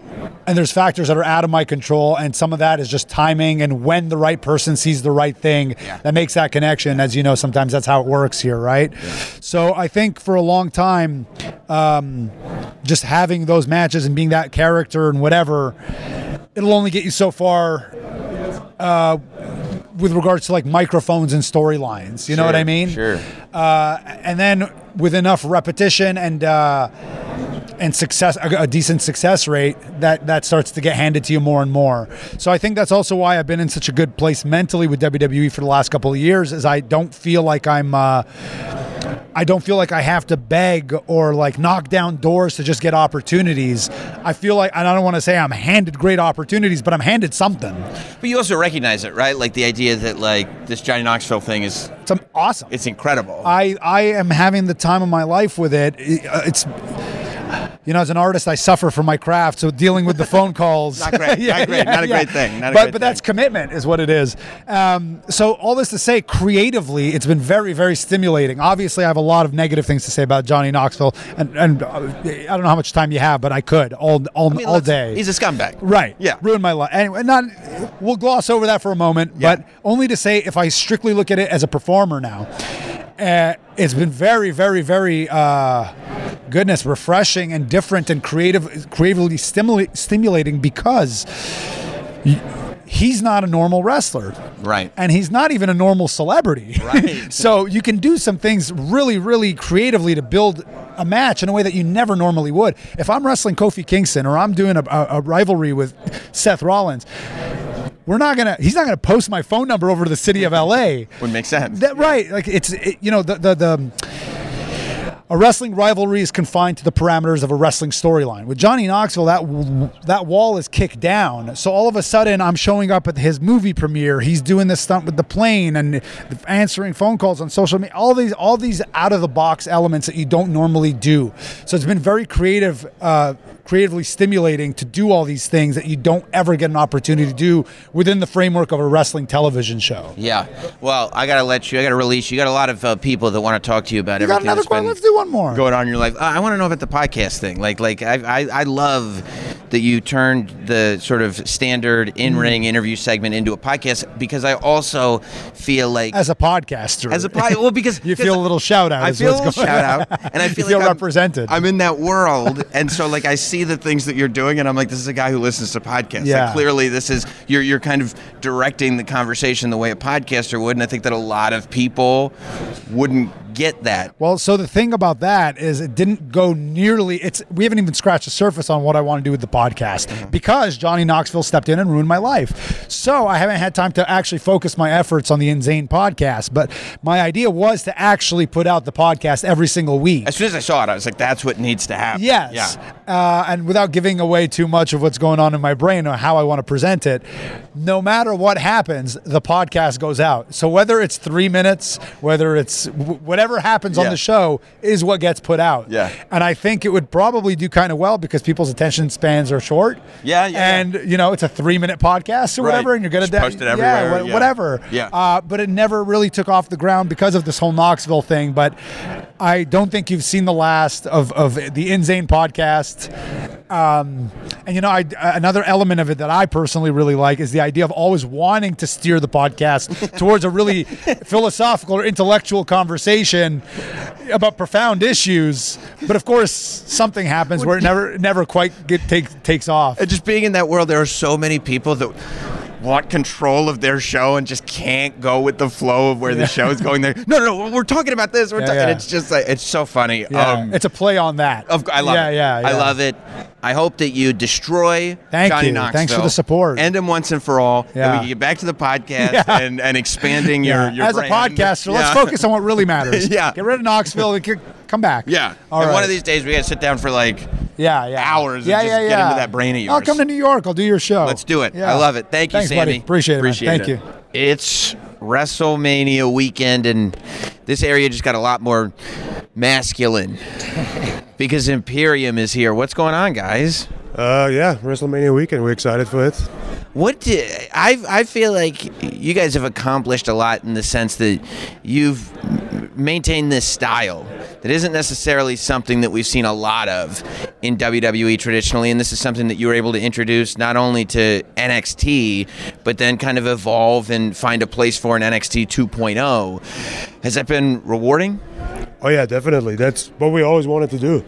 and there's factors that are out of my control, and some of that is just timing and when the right person sees the right thing that makes that connection. As you know, sometimes that's how it works here, right? So I think for a long time, um, just having those matches and being that character and whatever, it'll only get you so far with regards to like microphones and storylines. You know what I mean? sure. Uh, and then with enough repetition and uh, and success, a, a decent success rate, that that starts to get handed to you more and more. So I think that's also why I've been in such a good place mentally with WWE for the last couple of years, is I don't feel like I'm. Uh, I don't feel like I have to beg or like knock down doors to just get opportunities. I feel like, and I don't want to say I'm handed great opportunities, but I'm handed something. but you also recognize it right like the idea that like this johnny knoxville thing is awesome. it's incredible I, I am having the time of my life with it. It- It's, you know, as an artist, I suffer from my craft, so dealing with the phone calls. Not great, not great, not a great thing, not a but but that's commitment, is what it is. Um, so all this to say, creatively, it's been very very stimulating. Obviously, I have a lot of negative things to say about Johnny Knoxville, and and uh, I don't know how much time you have, but I could all all, I mean, all day. he's a scumbag Right. yeah Ruined my life. Anyway, not. We'll gloss over that for a moment, Yeah. but only to say, if I strictly look at it as a performer now, uh, it's been very, very, very, uh, goodness, refreshing and different and creative, creatively stimula- stimulating because. y- He's not a normal wrestler. Right. And he's not even a normal celebrity. Right. so you can do some things really, really creatively to build a match in a way that you never normally would. If I'm wrestling Kofi Kingston or I'm doing a, a, a rivalry with Seth Rollins, we're not gonna. He's not gonna post my phone number over to the city of LA. would make sense That right? Like it's it, you know the the the. A wrestling rivalry is confined to the parameters of a wrestling storyline. With Johnny Knoxville, that that wall is kicked down. So all of a sudden, I'm showing up at his movie premiere. He's doing this stunt with the plane and answering phone calls on social media. All these all these out of the box elements that you don't normally do. So it's been very creative, uh, creatively stimulating to do all these things that you don't ever get an opportunity to do within the framework of a wrestling television show. yeah well i gotta let you i gotta release you you got a lot of uh, people that want to talk to you about You got everything another that's question? been Let's do one more. going on in your life. Uh, I want to know about the podcast thing. Like, like I, I, I love that you turned the sort of standard in-ring interview segment into a podcast because I also feel like as a podcaster. as a pod, well because you feel a little shout out. I feel a little shout out, and I feel you like feel I'm, represented. I'm in that world, and so like I see the things that you're doing, and I'm like, this is a guy who listens to podcasts. Yeah. Like, clearly, this is you're you're kind of directing the conversation the way a podcaster would, and I think that a lot of people wouldn't get that. well, so the thing about that is it didn't go nearly. It's we haven't even scratched the surface on what I want to do with the podcast Mm-hmm. because Johnny Knoxville stepped in and ruined my life. So I haven't had time to actually focus my efforts on the Inzane podcast. But my idea was to actually put out the podcast every single week. As soon as I saw it, I was like, that's what needs to happen. Yes. Yeah. Uh, and without giving away too much of what's going on in my brain or how I want to present it, no matter what happens, the podcast goes out. So whether it's three minutes, whether it's w- whatever happens on the show, is what gets put out. Yeah. And I think it would probably do kind of well because people's attention spans are short. Yeah, yeah, And you know, it's a three-minute podcast or Right. whatever, and you're gonna da- post it yeah, everywhere, yeah. whatever. Yeah. Uh, but it never really took off the ground because of this whole Knoxville thing. But I don't think you've seen the last of, of the Inzane podcast. Um, and you know, I, another element of it that I personally really like is the idea of always wanting to steer the podcast towards a really philosophical or intellectual conversation about profound issues. But of course, something happens where it never never quite get, take, takes off. And just being in that world, there are so many people that want control of their show and just can't go with the flow of where the show is going. There, no, no, no, we're talking about this. We're Yeah, talking. yeah. And it's just like it's so funny. Yeah, Um, it's a play on that. Of, I love yeah, it. Yeah, I love it. I hope that you destroy Thank Johnny you. Knoxville. Thanks for the support. End him once and for all. Yeah. And we can get back to the podcast Yeah. and, and expanding Yeah. your, your As a brand. podcaster, let's focus on what really matters. Yeah. Get rid of Knoxville and come back. Yeah. All and right. one of these days we got to sit down for like yeah, yeah. hours yeah, and just yeah, get yeah. into that brain of yours. I'll come to New York. I'll do your show. Let's do it. Yeah. I love it. Thank you, Thanks, Sami. buddy. Appreciate it, man. Appreciate Thank it. you. It's WrestleMania weekend, and this area just got a lot more masculine because Imperium is here. What's going on, guys? Uh, yeah, WrestleMania weekend. We're excited for it. What do, I I feel like you guys have accomplished a lot in the sense that you've maintained this style that isn't necessarily something that we've seen a lot of in WWE traditionally, and this is something that you were able to introduce not only to NXT but then kind of evolve and find a place for in NXT 2.0. Has that been rewarding? Oh yeah, definitely. That's what we always wanted to do,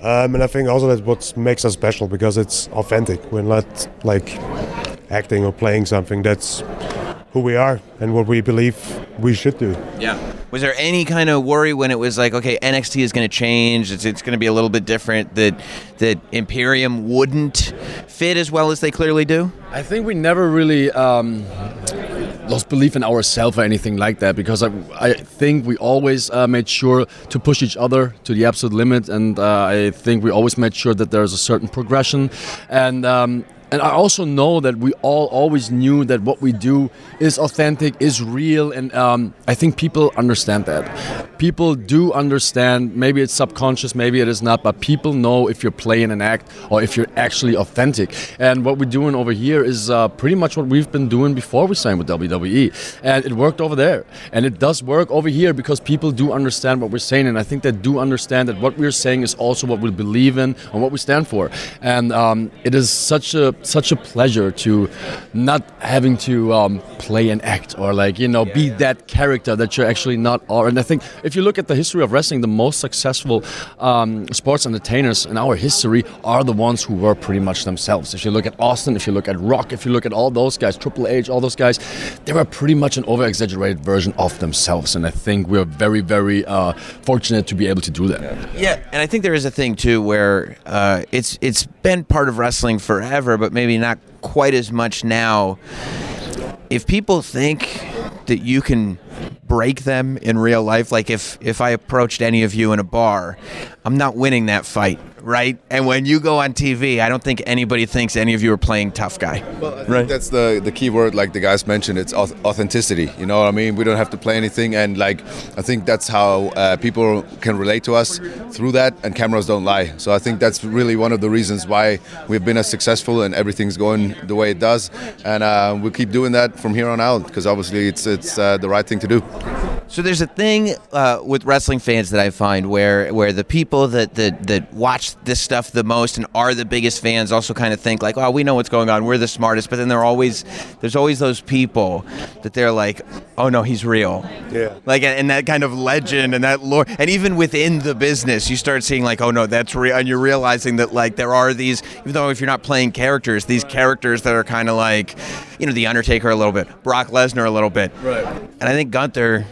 um, and I think also that's what makes us special because it's authentic. We're not like acting or playing something. That's who we are and what we believe we should do. Yeah. Was there any kind of worry when it was like, okay, NXT is going to change, it's, it's going to be a little bit different, that that Imperium wouldn't fit as well as they clearly do? I think we never really um, lost belief in ourselves or anything like that because I, I think we always uh, made sure to push each other to the absolute limit, and uh, I think we always made sure that there's a certain progression, and. Um, and I also know that we all always knew that what we do is authentic, is real, and um, I think people understand that. People do understand. Maybe it's subconscious, maybe it is not, but people know if you're playing an act or if you're actually authentic. And what we're doing over here is uh, pretty much what we've been doing before we signed with WWE, and it worked over there, and it does work over here because people do understand what we're saying, and I think they do understand that what we're saying is also what we believe in and what we stand for. And um, it is such a such a pleasure to not having to um, play an act or like you know be that character that you're actually not are. And I think if you look at the history of wrestling, the most successful um, sports entertainers in our history are the ones who were pretty much themselves. If you look at Austin, if you look at Rock, if you look at all those guys, Triple H, all those guys, they were pretty much an over-exaggerated version of themselves. And I think we're very, very uh, fortunate to be able to do that. Yeah, and I think there is a thing too where uh, it's it's been part of wrestling forever, but maybe not quite as much now. If people think that you can break them in real life, like if if I approached any of you in a bar, I'm not winning that fight, right? And when you go on TV, I don't think anybody thinks any of you are playing tough guy. Well, I think that's the the key word, like the guys mentioned. It's authenticity. You know what I mean? We don't have to play anything, and like I think that's how uh, people can relate to us through that. And cameras don't lie. So I think that's really one of the reasons why we've been as successful and everything's going the way it does. And uh, we'll keep doing that from here on out because obviously it's it's uh, the right thing to do. So there's a thing uh, with wrestling fans that I find where where the people that, that that watch this stuff the most and are the biggest fans also kind of think like, oh, we know what's going on, we're the smartest. But then there always there's always those people that they're like, oh no, he's real. Yeah. Like and that kind of legend and that lore, and even within the business, you start seeing like, oh no, that's real, and you're realizing that like there are these, even though if you're not playing characters, these characters that are kind of like, you know, the Undertaker a little bit, Brock Lesnar a little bit, right? And I think Gunther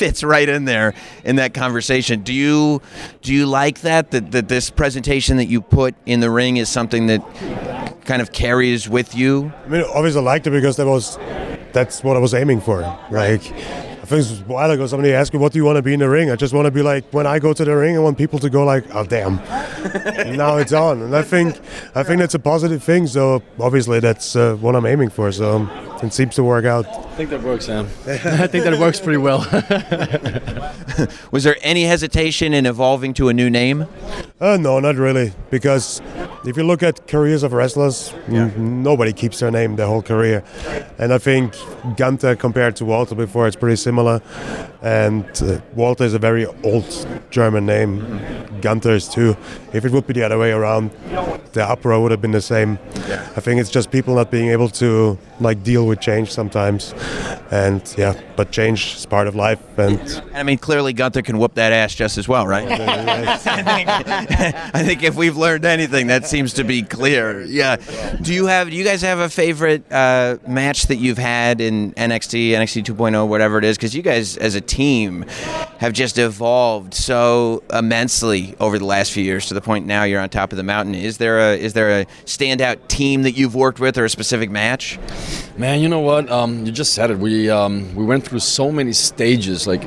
fits right in there in that conversation. Do you do you like that that that this presentation that you put in the ring is something that kind of carries with you? I mean, obviously I liked it because that was that's what I was aiming for. Like, I think it was a while ago somebody asked me, "What do you want to be in the ring?" I just want to be like when I go to the ring, I want people to go like, "Oh damn!" now it's on, and I think I think that's a positive thing. So obviously that's uh, what I'm aiming for. So it seems to work out. I think that works, Sam. I think that works pretty well. Was there any hesitation in evolving to a new name? Uh, no, not really. Because if you look at careers of wrestlers, n- nobody keeps their name their whole career. And I think Gunther compared to Walter before, it's pretty similar. And uh, Walter is a very old German name. Gunther is too. If it would be the other way around, the uproar would have been the same. I think it's just people not being able to like deal with change sometimes. And yeah, but change is part of life. And I mean, clearly Gunther can whoop that ass just as well, right? I, think, I think if we've learned anything, that seems to be clear. Yeah. Do you have? Do you guys have a favorite uh, match that you've had in NXT, NXT 2.0, whatever it is? Because you guys, as a team, have just evolved so immensely over the last few years to the point now you're on top of the mountain. Is there a is there a standout team that you've worked with or a specific match? Man, you know what? Um, you just said it. We um, we went through so many stages, like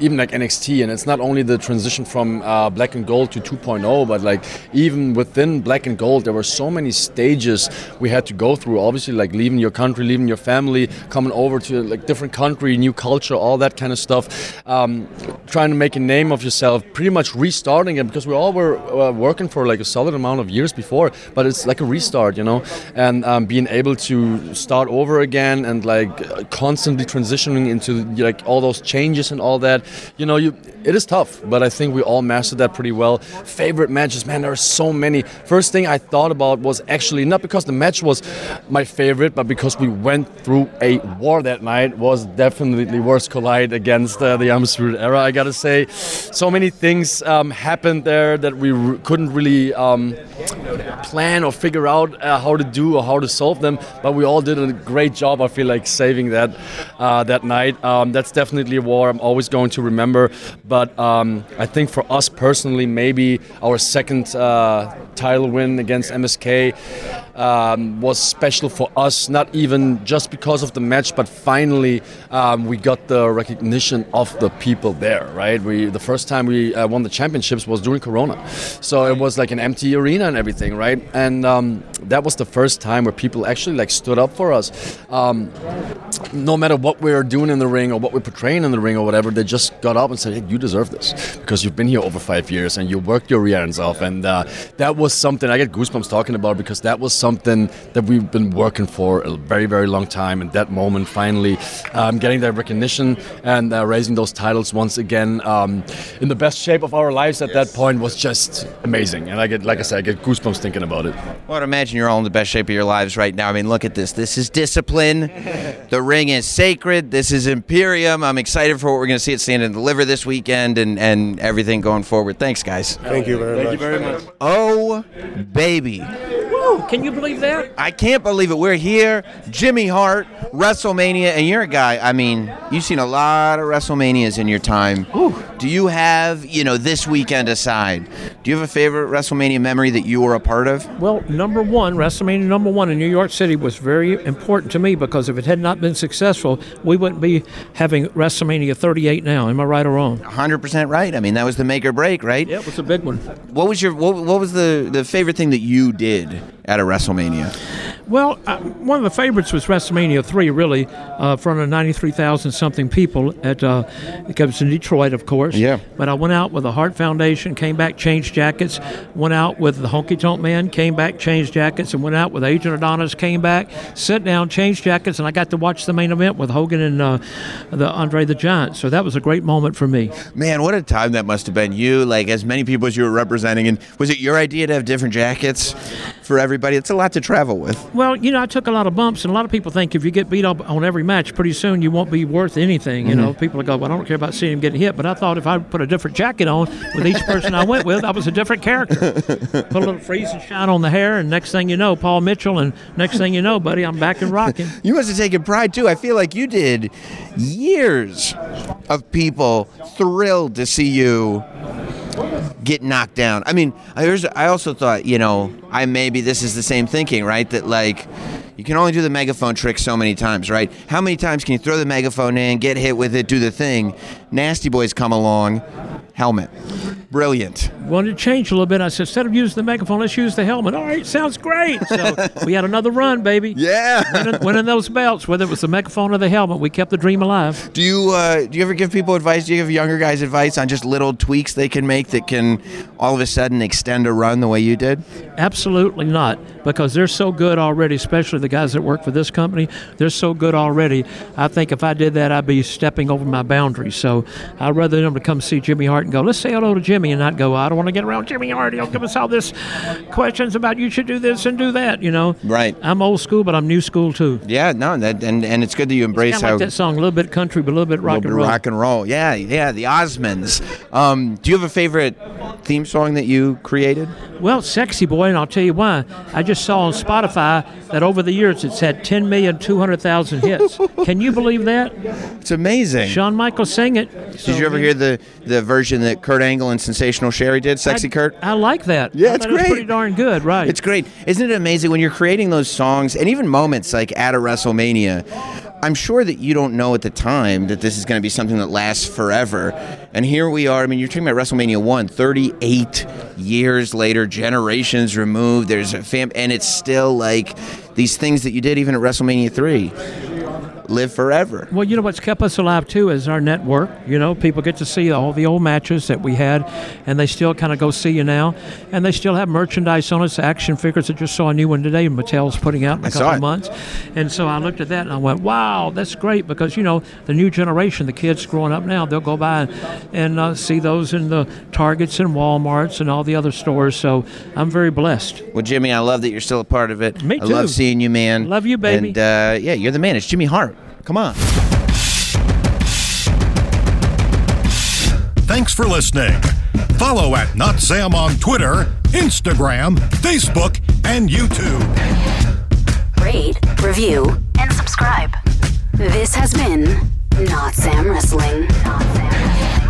even like NXT, and it's not only the transition from uh, Black and Gold to 2.0, but like even within Black and Gold, there were so many stages we had to go through. Obviously, like leaving your country, leaving your family, coming over to like different country, new culture, all that kind of stuff. Um, trying to make a name of yourself, pretty much restarting it because we all were uh, working for like a solid amount of years before, but it's like a restart, you know, and um, being able to start over again and like constantly transitioning into like all those changes and all that, you know, you it is tough, but I think we all mastered that pretty well. Favorite matches, man, there are so many. First thing I thought about was actually not because the match was my favorite, but because we went through a war that night. Was definitely Worlds Collide against uh, the Undisputed Era. I gotta say, so many things um, happened there that we r- couldn't really um, plan or figure out uh, how to do or how to solve them. But we all did a great job. I feel like saving that uh, that night. Um, that's definitely a war I'm always going to remember. But um, I think for us personally, maybe our second uh, title win against MSK um, was special for us. Not even just because of the match, but finally um, we got the recognition of the people there. Right? We the first time we uh, won the championships was during Corona, so it was like an empty arena and everything, right? And um, that was the first time where people actually like stood up for us. Um, no matter what we are doing in the ring or what we're portraying in the ring or whatever, they just got up and said, "Hey, you deserve this because you've been here over five years and you worked your rear ends off." And uh, that was something I get goosebumps talking about because that was something that we've been working for a very, very long time. And that moment, finally, um, getting that recognition and uh, raising those titles once again um, in the best shape of our lives at that point was just amazing. And I get, like I said, I get goosebumps thinking about it. Well, I'd imagine you're all in the best shape of your lives right now. I mean, look at this. This is discipline. the ring is sacred. This is Imperium. I'm excited for what we're going to see at Stand and Deliver this weekend and, and everything going forward. Thanks, guys. thank you very Thank much. you very much. Oh, baby. Woo, can you believe that? I can't believe it. We're here, Jimmy Hart, WrestleMania, and you're a guy. I mean, you've seen a lot of WrestleManias in your time. Do you have, you know, this weekend aside, do you have a favorite WrestleMania memory that you were a part of? Well, number one, WrestleMania number one in New York City was very important to me because if it had not been successful, we wouldn't be having WrestleMania 38 now. Am I right or wrong? 100% right. I mean, that was the make or break, right? Yeah, it was a big one. What was your what, what was the the favorite thing that you did at a WrestleMania? Well, uh, one of the favorites was WrestleMania 3, really, uh, front of 93,000 something people at, uh, it was in Detroit, of course. Yeah. But I went out with the Hart Foundation, came back, changed jackets, went out with the Honky Tonk Man, came back, changed jackets, and went out with Adrian Adonis, came back, sat down, changed jackets, and I got to watch the main event with Hogan and uh, the Andre the Giant. So that was a great moment for me. Man, what a time that must have been. You, like as many people as you were representing, and was it your idea to have different jackets for everybody? It's a lot to travel with. Well, you know, I took a lot of bumps, and a lot of people think if you get beat up on every match, pretty soon you won't be worth anything. You know, mm-hmm. people go, "Well, I don't care about seeing him getting hit," but I thought if I put a different jacket on with each person I went with, I was a different character. Put a little freeze and shine on the hair, and next thing you know, Paul Mitchell, and next thing you know, buddy, I'm back and rocking. You must have taken pride too. I feel like you did years of people thrilled to see you get knocked down. I mean, I also thought, you know, I maybe this is the same thinking, right? That like you can only do the megaphone trick so many times, right? How many times can you throw the megaphone in, get hit with it, do the thing? Nasty boys come along helmet. Brilliant. wanted to change a little bit. I said, instead of using the megaphone, let's use the helmet. All right, sounds great. So we had another run, baby. Yeah. winning, winning those belts, whether it was the megaphone or the helmet, we kept the dream alive. Do you uh, do you ever give people advice? Do you give younger guys advice on just little tweaks they can make that can all of a sudden extend a run the way you did? Absolutely not, because they're so good already, especially the guys that work for this company. They're so good already. I think if I did that, I'd be stepping over my boundaries. So I'd rather them to come see Jimmy Hart and go, let's say hello to Jimmy, and not go, I don't want to get around Jimmy Hart. He'll give us all this questions about you should do this and do that, you know? Right. I'm old school, but I'm new school too. Yeah, no, that and and it's good that you embrace how like that song, a little bit country, but a little bit rock little and bit roll. rock and roll. Yeah, yeah, the Osmonds. Um, do you have a favorite theme song that you created? Well, Sexy Boy, and I'll tell you why. I just saw on Spotify that over the years it's had 10,200,000 hits. Can you believe that? It's amazing. Shawn Michaels sang it. Did you ever hear the the version that Kurt Angle and Sensational Sherri did, "Sexy I, Kurt"? I like that. Yeah, I it's it great. pretty darn good, right? It's great. Isn't it amazing when you're creating those songs and even moments like at a WrestleMania? I'm sure that you don't know at the time that this is going to be something that lasts forever. And here we are. I mean, you're talking about WrestleMania 1, 38 years later, generations removed. There's a fam, and it's still like these things that you did even at WrestleMania 3 live forever. Well, you know what's kept us alive too is our network. You know, people get to see all the old matches that we had, and they still kind of go see you now, and they still have merchandise on us, action figures. I just saw a new one today. Mattel's putting out in a I couple of months, and so I looked at that and I went, "Wow, that's great!" Because you know, the new generation, the kids growing up now, they'll go by and, and uh, see those in the Targets and WalMarts and all the other stores. So I'm very blessed. Well, Jimmy, I love that you're still a part of it. Me I love seeing you, man. Love you, baby. And uh, yeah, you're the man. It's Jimmy Hart. Come on. Thanks for listening. Follow at Not Sam on Twitter, Instagram, Facebook, and YouTube. Rate, review, and subscribe. This has been Notsam Wrestling. Not